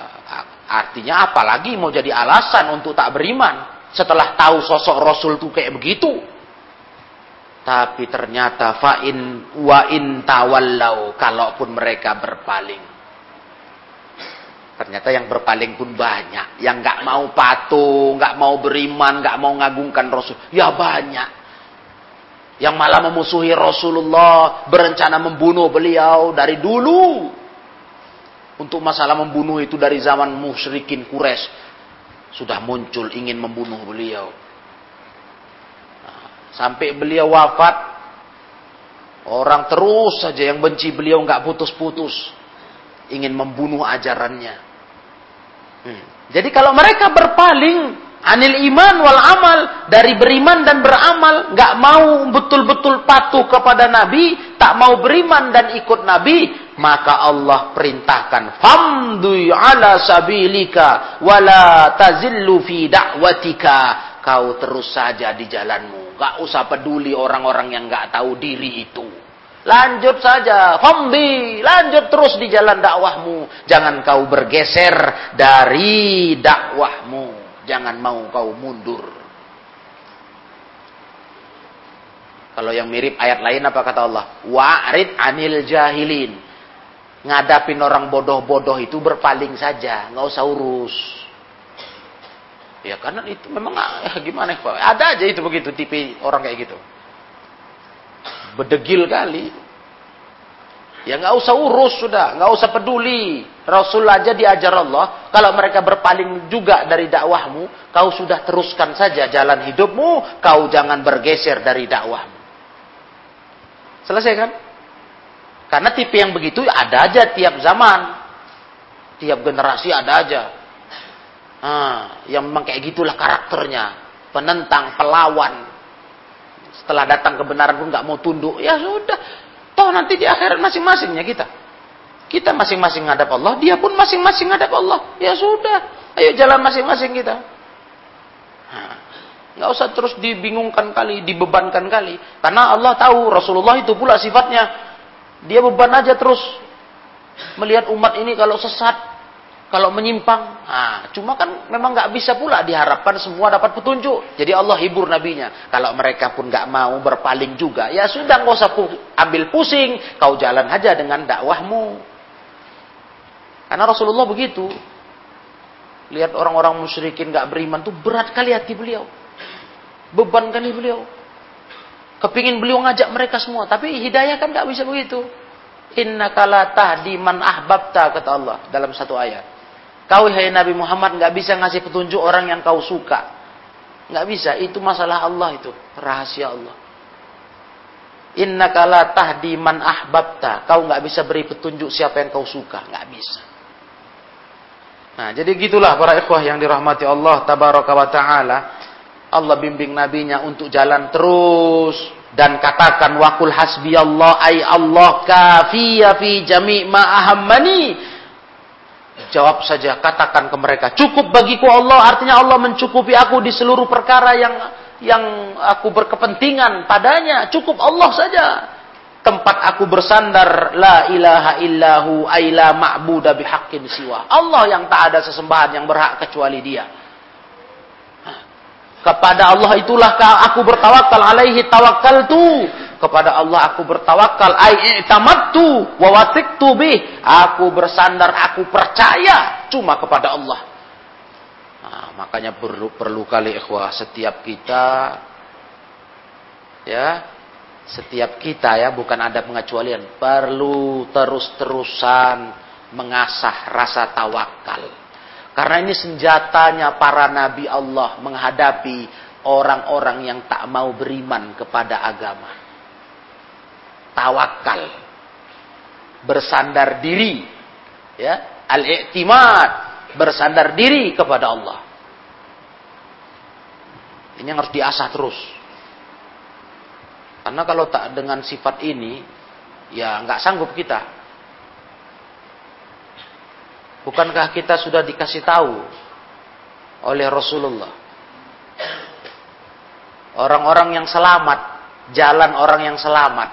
artinya apalagi mau jadi alasan untuk tak beriman setelah tahu sosok Rasul itu kayak begitu. Tapi ternyata fa'in wa in tawallau kalaupun mereka berpaling. Ternyata yang berpaling pun banyak. Yang nggak mau patuh, nggak mau beriman, nggak mau ngagungkan Rasul. Ya banyak yang malah memusuhi Rasulullah, berencana membunuh beliau dari dulu. Untuk masalah membunuh itu dari zaman musyrikin Quraisy sudah muncul ingin membunuh beliau. Nah, sampai beliau wafat, orang terus saja yang benci beliau nggak putus-putus, ingin membunuh ajarannya. Hmm. Jadi kalau mereka berpaling anil iman wal amal dari beriman dan beramal nggak mau betul-betul patuh kepada Nabi tak mau beriman dan ikut Nabi maka Allah perintahkan famdu ala sabilika wala tazillu fi da'watika kau terus saja di jalanmu nggak usah peduli orang-orang yang nggak tahu diri itu Lanjut saja, famdi, lanjut terus di jalan dakwahmu. Jangan kau bergeser dari dakwahmu. Jangan mau kau mundur. Kalau yang mirip ayat lain apa kata Allah? Wa'rid anil jahilin. Ngadapin orang bodoh-bodoh itu berpaling saja, nggak usah urus. Ya karena itu memang ya, gimana Pak? Ada aja itu begitu tipe orang kayak gitu. Bedegil kali. Ya nggak usah urus sudah, nggak usah peduli. Rasul aja diajar Allah, kalau mereka berpaling juga dari dakwahmu, kau sudah teruskan saja jalan hidupmu, kau jangan bergeser dari dakwahmu. Selesai kan? Karena tipe yang begitu ada aja tiap zaman. Tiap generasi ada aja. Nah, yang memang kayak gitulah karakternya. Penentang, pelawan. Setelah datang kebenaran pun nggak mau tunduk. Ya sudah, Toh nanti di akhirat masing-masingnya kita. Kita masing-masing ngadap Allah, dia pun masing-masing ngadap Allah. Ya sudah, ayo jalan masing-masing kita. nggak usah terus dibingungkan kali, dibebankan kali. Karena Allah tahu Rasulullah itu pula sifatnya. Dia beban aja terus. Melihat umat ini kalau sesat, kalau menyimpang. Nah, cuma kan memang nggak bisa pula diharapkan semua dapat petunjuk. Jadi Allah hibur nabinya. Kalau mereka pun nggak mau berpaling juga, ya sudah nggak usah ambil pusing. Kau jalan aja dengan dakwahmu. Karena Rasulullah begitu. Lihat orang-orang musyrikin nggak beriman tuh berat kali hati beliau. Beban kali beliau. Kepingin beliau ngajak mereka semua, tapi hidayah kan nggak bisa begitu. Inna kala tahdi man ahbabta kata Allah dalam satu ayat. Kau hai Nabi Muhammad nggak bisa ngasih petunjuk orang yang kau suka. Nggak bisa, itu masalah Allah itu, rahasia Allah. Inna kala tahdi man ahbabta. Kau nggak bisa beri petunjuk siapa yang kau suka, nggak bisa. Nah, jadi gitulah para ikhwah yang dirahmati Allah tabaraka wa taala. Allah bimbing nabinya untuk jalan terus dan katakan wakul hasbi Allah ay Allah kafiya fi jami' ma ahammani. Jawab saja, katakan ke mereka, cukup bagiku Allah, artinya Allah mencukupi aku di seluruh perkara yang yang aku berkepentingan padanya, cukup Allah saja tempat aku bersandar la ilaha illahu aila ma'budu bihaqqin siwa. Allah yang tak ada sesembahan yang berhak kecuali Dia. Kepada Allah itulah aku bertawakal alaihi tawakkaltu. Kepada Allah aku bertawakal ai i'tamattu wa wasiqtu bih. Aku bersandar, aku percaya cuma kepada Allah. Nah, makanya perlu perlu kali ikhwah setiap kita ya setiap kita ya bukan ada pengecualian perlu terus-terusan mengasah rasa tawakal karena ini senjatanya para nabi Allah menghadapi orang-orang yang tak mau beriman kepada agama. Tawakal. Bersandar diri. Ya. Al-i'timad. Bersandar diri kepada Allah. Ini yang harus diasah terus. Karena kalau tak dengan sifat ini, ya nggak sanggup kita. Bukankah kita sudah dikasih tahu oleh Rasulullah? Orang-orang yang selamat, jalan orang yang selamat,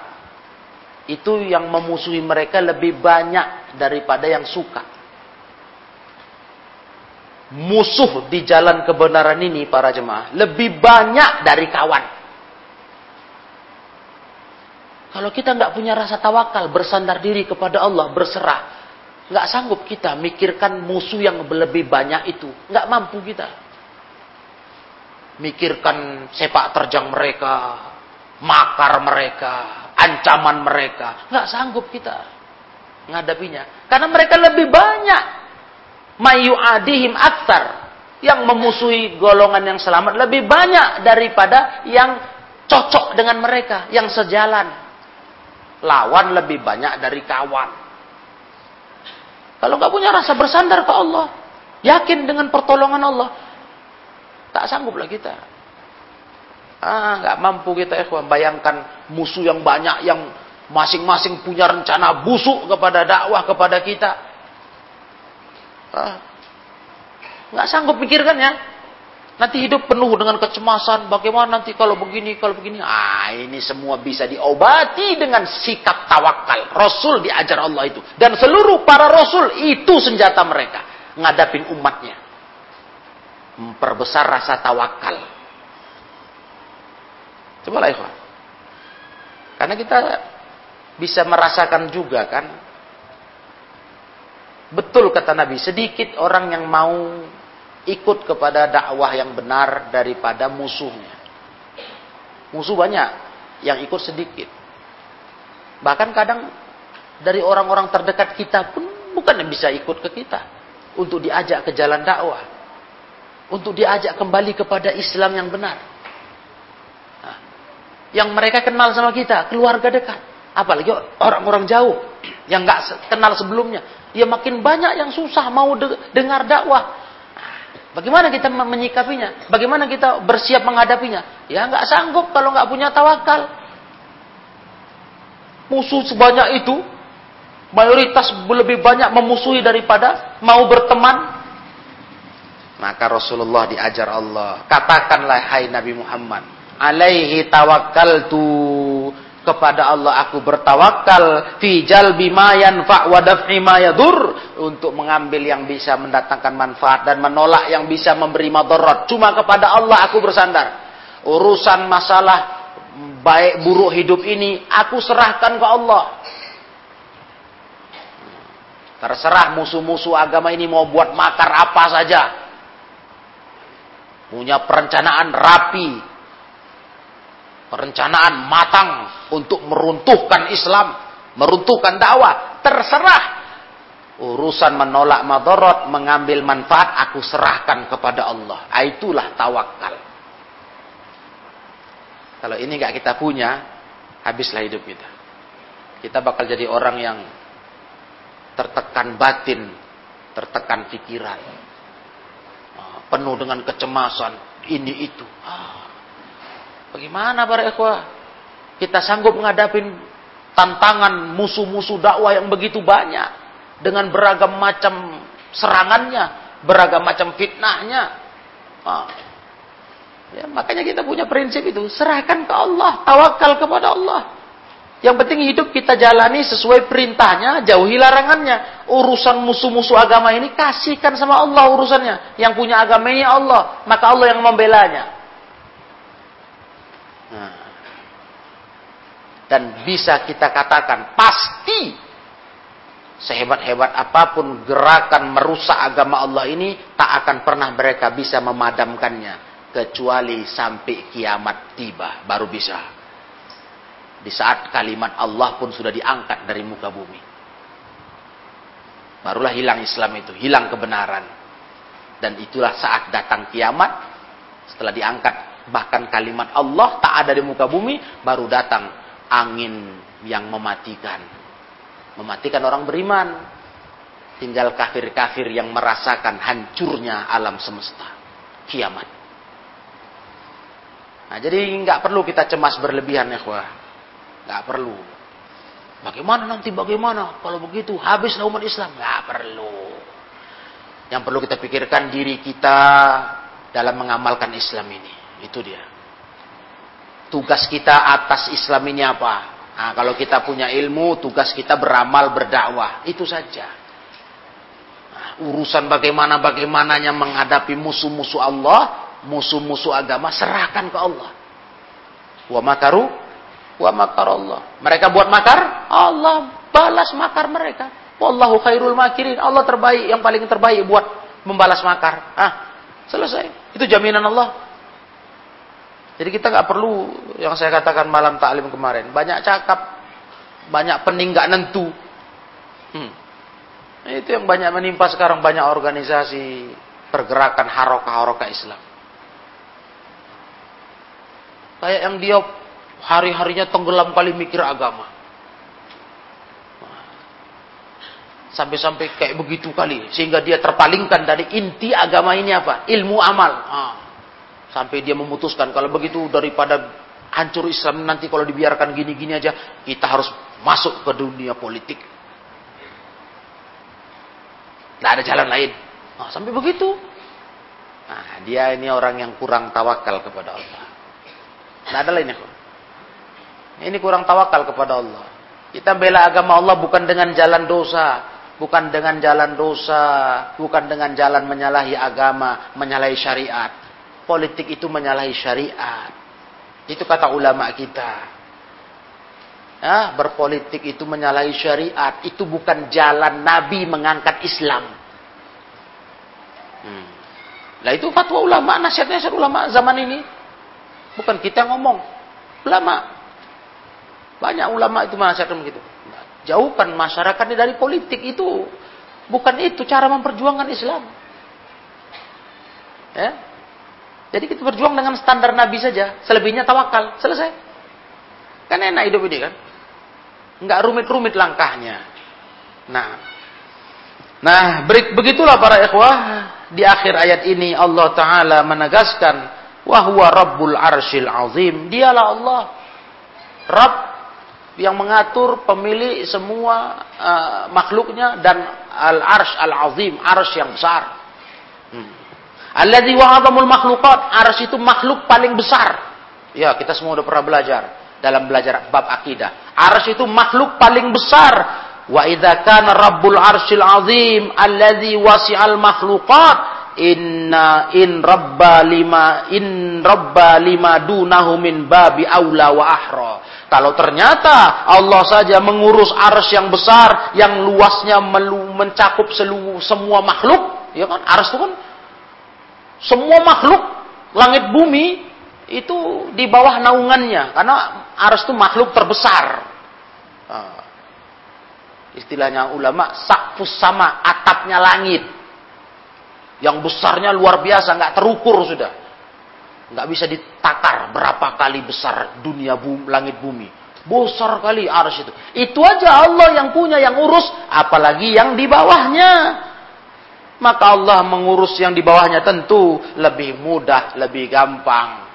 itu yang memusuhi mereka lebih banyak daripada yang suka. Musuh di jalan kebenaran ini para jemaah lebih banyak dari kawan. Kalau kita nggak punya rasa tawakal, bersandar diri kepada Allah, berserah, nggak sanggup kita mikirkan musuh yang lebih banyak itu, nggak mampu kita. Mikirkan sepak terjang mereka, makar mereka, ancaman mereka, nggak sanggup kita ngadapinya. Karena mereka lebih banyak mayu adihim aktar yang memusuhi golongan yang selamat lebih banyak daripada yang cocok dengan mereka, yang sejalan. Lawan lebih banyak dari kawan. Kalau nggak punya rasa bersandar ke Allah, yakin dengan pertolongan Allah, tak sangguplah kita. Ah, nggak mampu kita ikhwan bayangkan musuh yang banyak yang masing-masing punya rencana busuk kepada dakwah kepada kita. Ah, nggak sanggup pikirkan ya. Nanti hidup penuh dengan kecemasan. Bagaimana nanti kalau begini, kalau begini. Ah, ini semua bisa diobati dengan sikap tawakal. Rasul diajar Allah itu. Dan seluruh para rasul itu senjata mereka. Ngadapin umatnya. Memperbesar rasa tawakal. Coba lah ikhwan. Karena kita bisa merasakan juga kan. Betul kata Nabi, sedikit orang yang mau ikut kepada dakwah yang benar daripada musuhnya. Musuh banyak, yang ikut sedikit. Bahkan kadang dari orang-orang terdekat kita pun bukan yang bisa ikut ke kita untuk diajak ke jalan dakwah, untuk diajak kembali kepada Islam yang benar. Nah, yang mereka kenal sama kita, keluarga dekat, apalagi orang-orang jauh yang nggak kenal sebelumnya, ya makin banyak yang susah mau dengar dakwah, Bagaimana kita menyikapinya? Bagaimana kita bersiap menghadapinya? Ya nggak sanggup kalau nggak punya tawakal. Musuh sebanyak itu, mayoritas lebih banyak memusuhi daripada mau berteman. Maka Rasulullah diajar Allah, katakanlah hai Nabi Muhammad, alaihi tawakkaltu kepada Allah aku bertawakal fi jalbi ma yanfa wa daf'i ma yadur untuk mengambil yang bisa mendatangkan manfaat dan menolak yang bisa memberi madarat. Cuma kepada Allah aku bersandar. Urusan masalah baik buruk hidup ini aku serahkan ke Allah. Terserah musuh-musuh agama ini mau buat makar apa saja. Punya perencanaan rapi, perencanaan matang untuk meruntuhkan Islam, meruntuhkan dakwah, terserah. Urusan menolak madorot, mengambil manfaat, aku serahkan kepada Allah. Ah, itulah tawakal. Kalau ini nggak kita punya, habislah hidup kita. Kita bakal jadi orang yang tertekan batin, tertekan pikiran, ah, penuh dengan kecemasan, ini itu. Ah, bagaimana para ikhwah? Kita sanggup menghadapi tantangan musuh-musuh dakwah yang begitu banyak dengan beragam macam serangannya, beragam macam fitnahnya. Ah, ya, makanya kita punya prinsip itu, serahkan ke Allah, tawakal kepada Allah. Yang penting hidup kita jalani sesuai perintahnya, jauhi larangannya. Urusan musuh-musuh agama ini kasihkan sama Allah urusannya. Yang punya agama ini Allah, maka Allah yang membelanya. Nah. Dan bisa kita katakan pasti sehebat-hebat apa pun gerakan merusak agama Allah ini tak akan pernah mereka bisa memadamkannya kecuali sampai kiamat tiba baru bisa. Di saat kalimat Allah pun sudah diangkat dari muka bumi. Barulah hilang Islam itu, hilang kebenaran. Dan itulah saat datang kiamat, setelah diangkat bahkan kalimat Allah tak ada di muka bumi, baru datang angin yang mematikan. Mematikan orang beriman. Tinggal kafir-kafir yang merasakan hancurnya alam semesta. Kiamat. Nah, jadi nggak perlu kita cemas berlebihan ya, Nggak perlu. Bagaimana nanti bagaimana? Kalau begitu habis umat Islam. Nggak perlu. Yang perlu kita pikirkan diri kita dalam mengamalkan Islam ini. Itu dia. Tugas kita atas Islam ini apa? Nah, kalau kita punya ilmu, tugas kita beramal, berdakwah. Itu saja. Nah, urusan bagaimana bagaimananya menghadapi musuh-musuh Allah, musuh-musuh agama, serahkan ke Allah. Wa makaru wa Allah. Mereka buat makar, Allah balas makar mereka. Wallahu khairul makirin. Allah terbaik, yang paling terbaik buat membalas makar. Ah, selesai. Itu jaminan Allah. Jadi kita nggak perlu yang saya katakan malam taklim kemarin. Banyak cakap, banyak pening nggak nentu. Hmm. Itu yang banyak menimpa sekarang banyak organisasi pergerakan harokah-harokah Islam. Kayak yang dia hari-harinya tenggelam kali mikir agama. Sampai-sampai kayak begitu kali. Sehingga dia terpalingkan dari inti agama ini apa? Ilmu amal. Ah. Sampai dia memutuskan kalau begitu daripada hancur Islam nanti kalau dibiarkan gini-gini aja. Kita harus masuk ke dunia politik. Tidak ada jalan lain. Nah, sampai begitu. Nah, dia ini orang yang kurang tawakal kepada Allah. Tidak ada lainnya. Ini kurang tawakal kepada Allah. Kita bela agama Allah bukan dengan jalan dosa, bukan dengan jalan dosa, bukan dengan jalan menyalahi agama, menyalahi syariat. Politik itu menyalahi syariat. Itu kata ulama kita. Ya, berpolitik itu menyalahi syariat. Itu bukan jalan Nabi mengangkat Islam. Hmm. Nah itu fatwa ulama, nasihat-nasihat ulama zaman ini. Bukan kita ngomong. Ulama. Banyak ulama itu menasihatkan begitu. Jauhkan masyarakat ini dari politik itu. Bukan itu cara memperjuangkan Islam. Ya. Jadi kita berjuang dengan standar Nabi saja. Selebihnya tawakal. Selesai. Kan enak hidup ini kan. Enggak rumit-rumit langkahnya. Nah. Nah, begitulah para ikhwah. Di akhir ayat ini Allah Ta'ala menegaskan. Wahwa Rabbul Arshil Azim. Dialah Allah. Rabb yang mengatur pemilik semua uh, makhluknya dan al-arsh al-azim, arsh yang besar. Alladzi wa'adhamul makhluqat, arsh itu makhluk paling besar. Ya, kita semua udah pernah belajar dalam belajar bab akidah. Arsh itu makhluk paling besar. Wa idza kana rabbul arshil azim alladzi wasi'al makhluqat inna in rabba lima in rabba lima dunahu min babi aula wa ahra kalau ternyata Allah saja mengurus ars yang besar, yang luasnya mencakup seluruh semua makhluk, ya kan? Ars itu kan semua makhluk langit bumi itu di bawah naungannya karena ars itu makhluk terbesar. Nah, istilahnya ulama sakfus sama atapnya langit. Yang besarnya luar biasa, nggak terukur sudah nggak bisa ditakar berapa kali besar dunia bumi, langit bumi. Besar kali ars itu. Itu aja Allah yang punya, yang urus, apalagi yang di bawahnya. Maka Allah mengurus yang di bawahnya tentu lebih mudah, lebih gampang.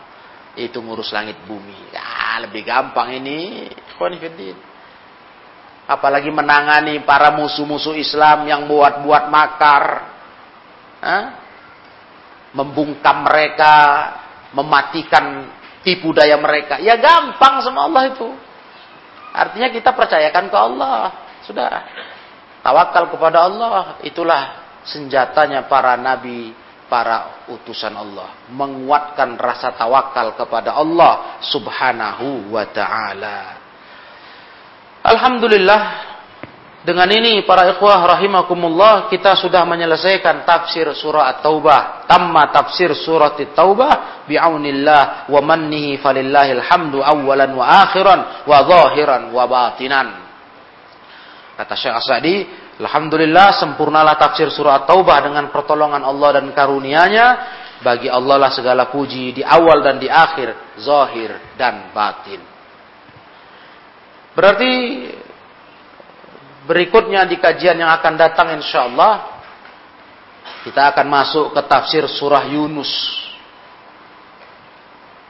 Itu ngurus langit bumi. Ya, lebih gampang ini. Apalagi menangani para musuh-musuh Islam yang buat-buat makar. Hah? Membungkam mereka, mematikan tipu daya mereka. Ya gampang sama Allah itu. Artinya kita percayakan ke Allah. Sudah. Tawakal kepada Allah. Itulah senjatanya para nabi, para utusan Allah. Menguatkan rasa tawakal kepada Allah subhanahu wa ta'ala. Alhamdulillah, dengan ini para ikhwah rahimakumullah kita sudah menyelesaikan tafsir surah At-Taubah. Tamma tafsir surah At-Taubah bi'aunillah wa mannihi falillahil hamdu awalan wa akhiran wa zahiran wa batinan. Kata Syekh Asadi, Alhamdulillah sempurnalah tafsir surah Taubah dengan pertolongan Allah dan karunia-Nya. Bagi Allah lah segala puji di awal dan di akhir, zahir dan batin. Berarti berikutnya di kajian yang akan datang insya Allah kita akan masuk ke tafsir surah Yunus.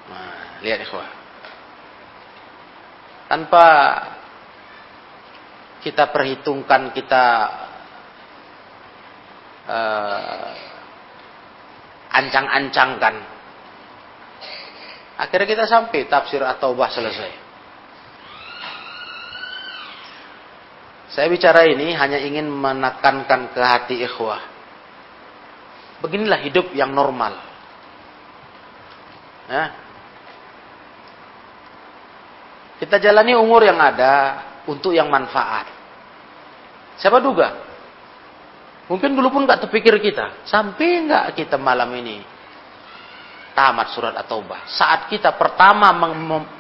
Nah, lihat ikhwah. Tanpa kita perhitungkan, kita uh, ancang-ancangkan. Akhirnya kita sampai tafsir atau bah selesai. Saya bicara ini hanya ingin menekankan ke hati ikhwah. Beginilah hidup yang normal. Ya. Kita jalani umur yang ada untuk yang manfaat. Siapa duga? Mungkin dulu pun nggak terpikir kita. Sampai nggak kita malam ini tamat surat At-Taubah. Saat kita pertama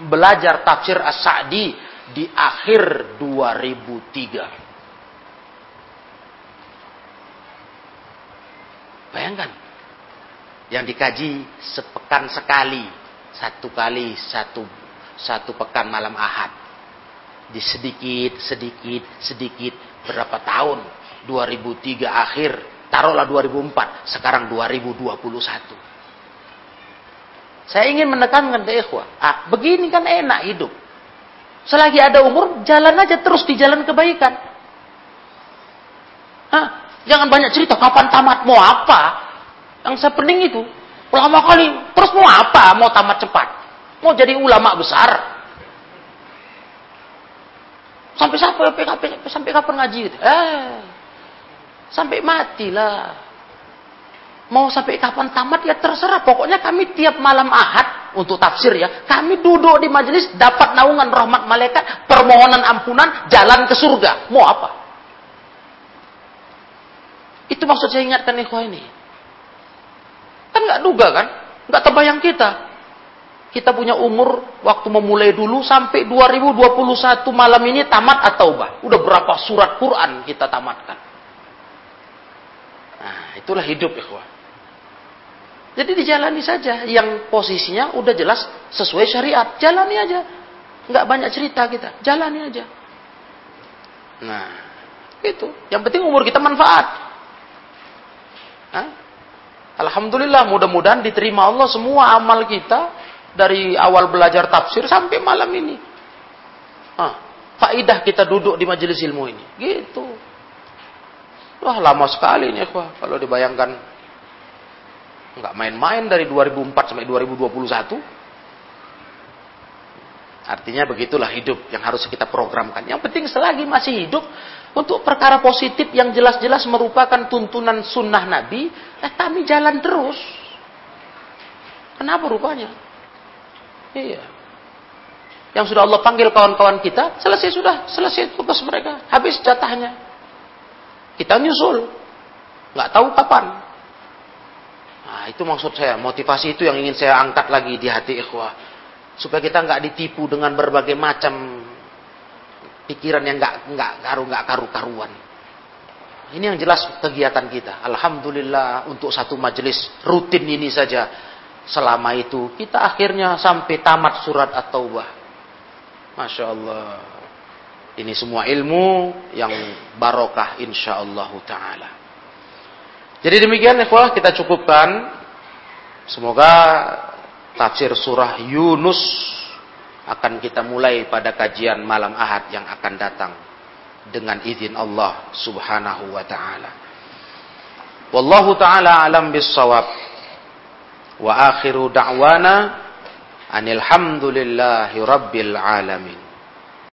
belajar tafsir As-Sa'di di akhir 2003. Bayangkan. Yang dikaji sepekan sekali. Satu kali, satu satu pekan malam ahad. Di sedikit, sedikit, sedikit berapa tahun? 2003 akhir. Taruhlah 2004 sekarang 2021 saya ingin menekankan ke ikhwah. Ah, begini kan enak hidup. Selagi ada umur jalan aja terus di jalan kebaikan. Hah? jangan banyak cerita kapan tamat mau apa? Yang saya pening itu lama kali terus mau apa? Mau tamat cepat. Mau jadi ulama besar Sampai sampai, sampai, sampai kapan ngaji gitu? Eh, sampai matilah. Mau sampai kapan tamat ya terserah. Pokoknya kami tiap malam ahad untuk tafsir ya. Kami duduk di majelis dapat naungan rahmat malaikat, permohonan ampunan, jalan ke surga. Mau apa? Itu maksud saya ingatkan ikhwah ini. Kan nggak duga kan? Nggak terbayang kita. Kita punya umur waktu memulai dulu sampai 2021 malam ini tamat atau bah. Udah berapa surat Quran kita tamatkan. Nah, itulah hidup ikhwah. Jadi dijalani saja. Yang posisinya udah jelas sesuai syariat. Jalani aja. Nggak banyak cerita kita. Jalani aja. Nah, itu. Yang penting umur kita manfaat. Hah? Alhamdulillah mudah-mudahan diterima Allah semua amal kita dari awal belajar tafsir sampai malam ini. Ah, faidah kita duduk di majelis ilmu ini. Gitu. Wah, lama sekali nih, wah, kalau dibayangkan. Enggak main-main dari 2004 sampai 2021. Artinya begitulah hidup yang harus kita programkan. Yang penting selagi masih hidup untuk perkara positif yang jelas-jelas merupakan tuntunan sunnah Nabi, eh kami jalan terus. Kenapa rupanya? Iya. Yang sudah Allah panggil kawan-kawan kita, selesai sudah, selesai tugas mereka, habis jatahnya. Kita nyusul, nggak tahu kapan. Nah, itu maksud saya, motivasi itu yang ingin saya angkat lagi di hati ikhwah. Supaya kita nggak ditipu dengan berbagai macam pikiran yang nggak nggak karu nggak karu-karuan. Ini yang jelas kegiatan kita. Alhamdulillah untuk satu majelis rutin ini saja selama itu kita akhirnya sampai tamat surat At-Taubah. Masya Allah. Ini semua ilmu yang barokah insya Allah Ta'ala. Jadi demikian ikhwah kita cukupkan. Semoga tafsir surah Yunus akan kita mulai pada kajian malam Ahad yang akan datang dengan izin Allah Subhanahu wa taala. Wallahu taala alam bis-shawab. Wa akhiru da'wana anil hamdulillahi rabbil alamin.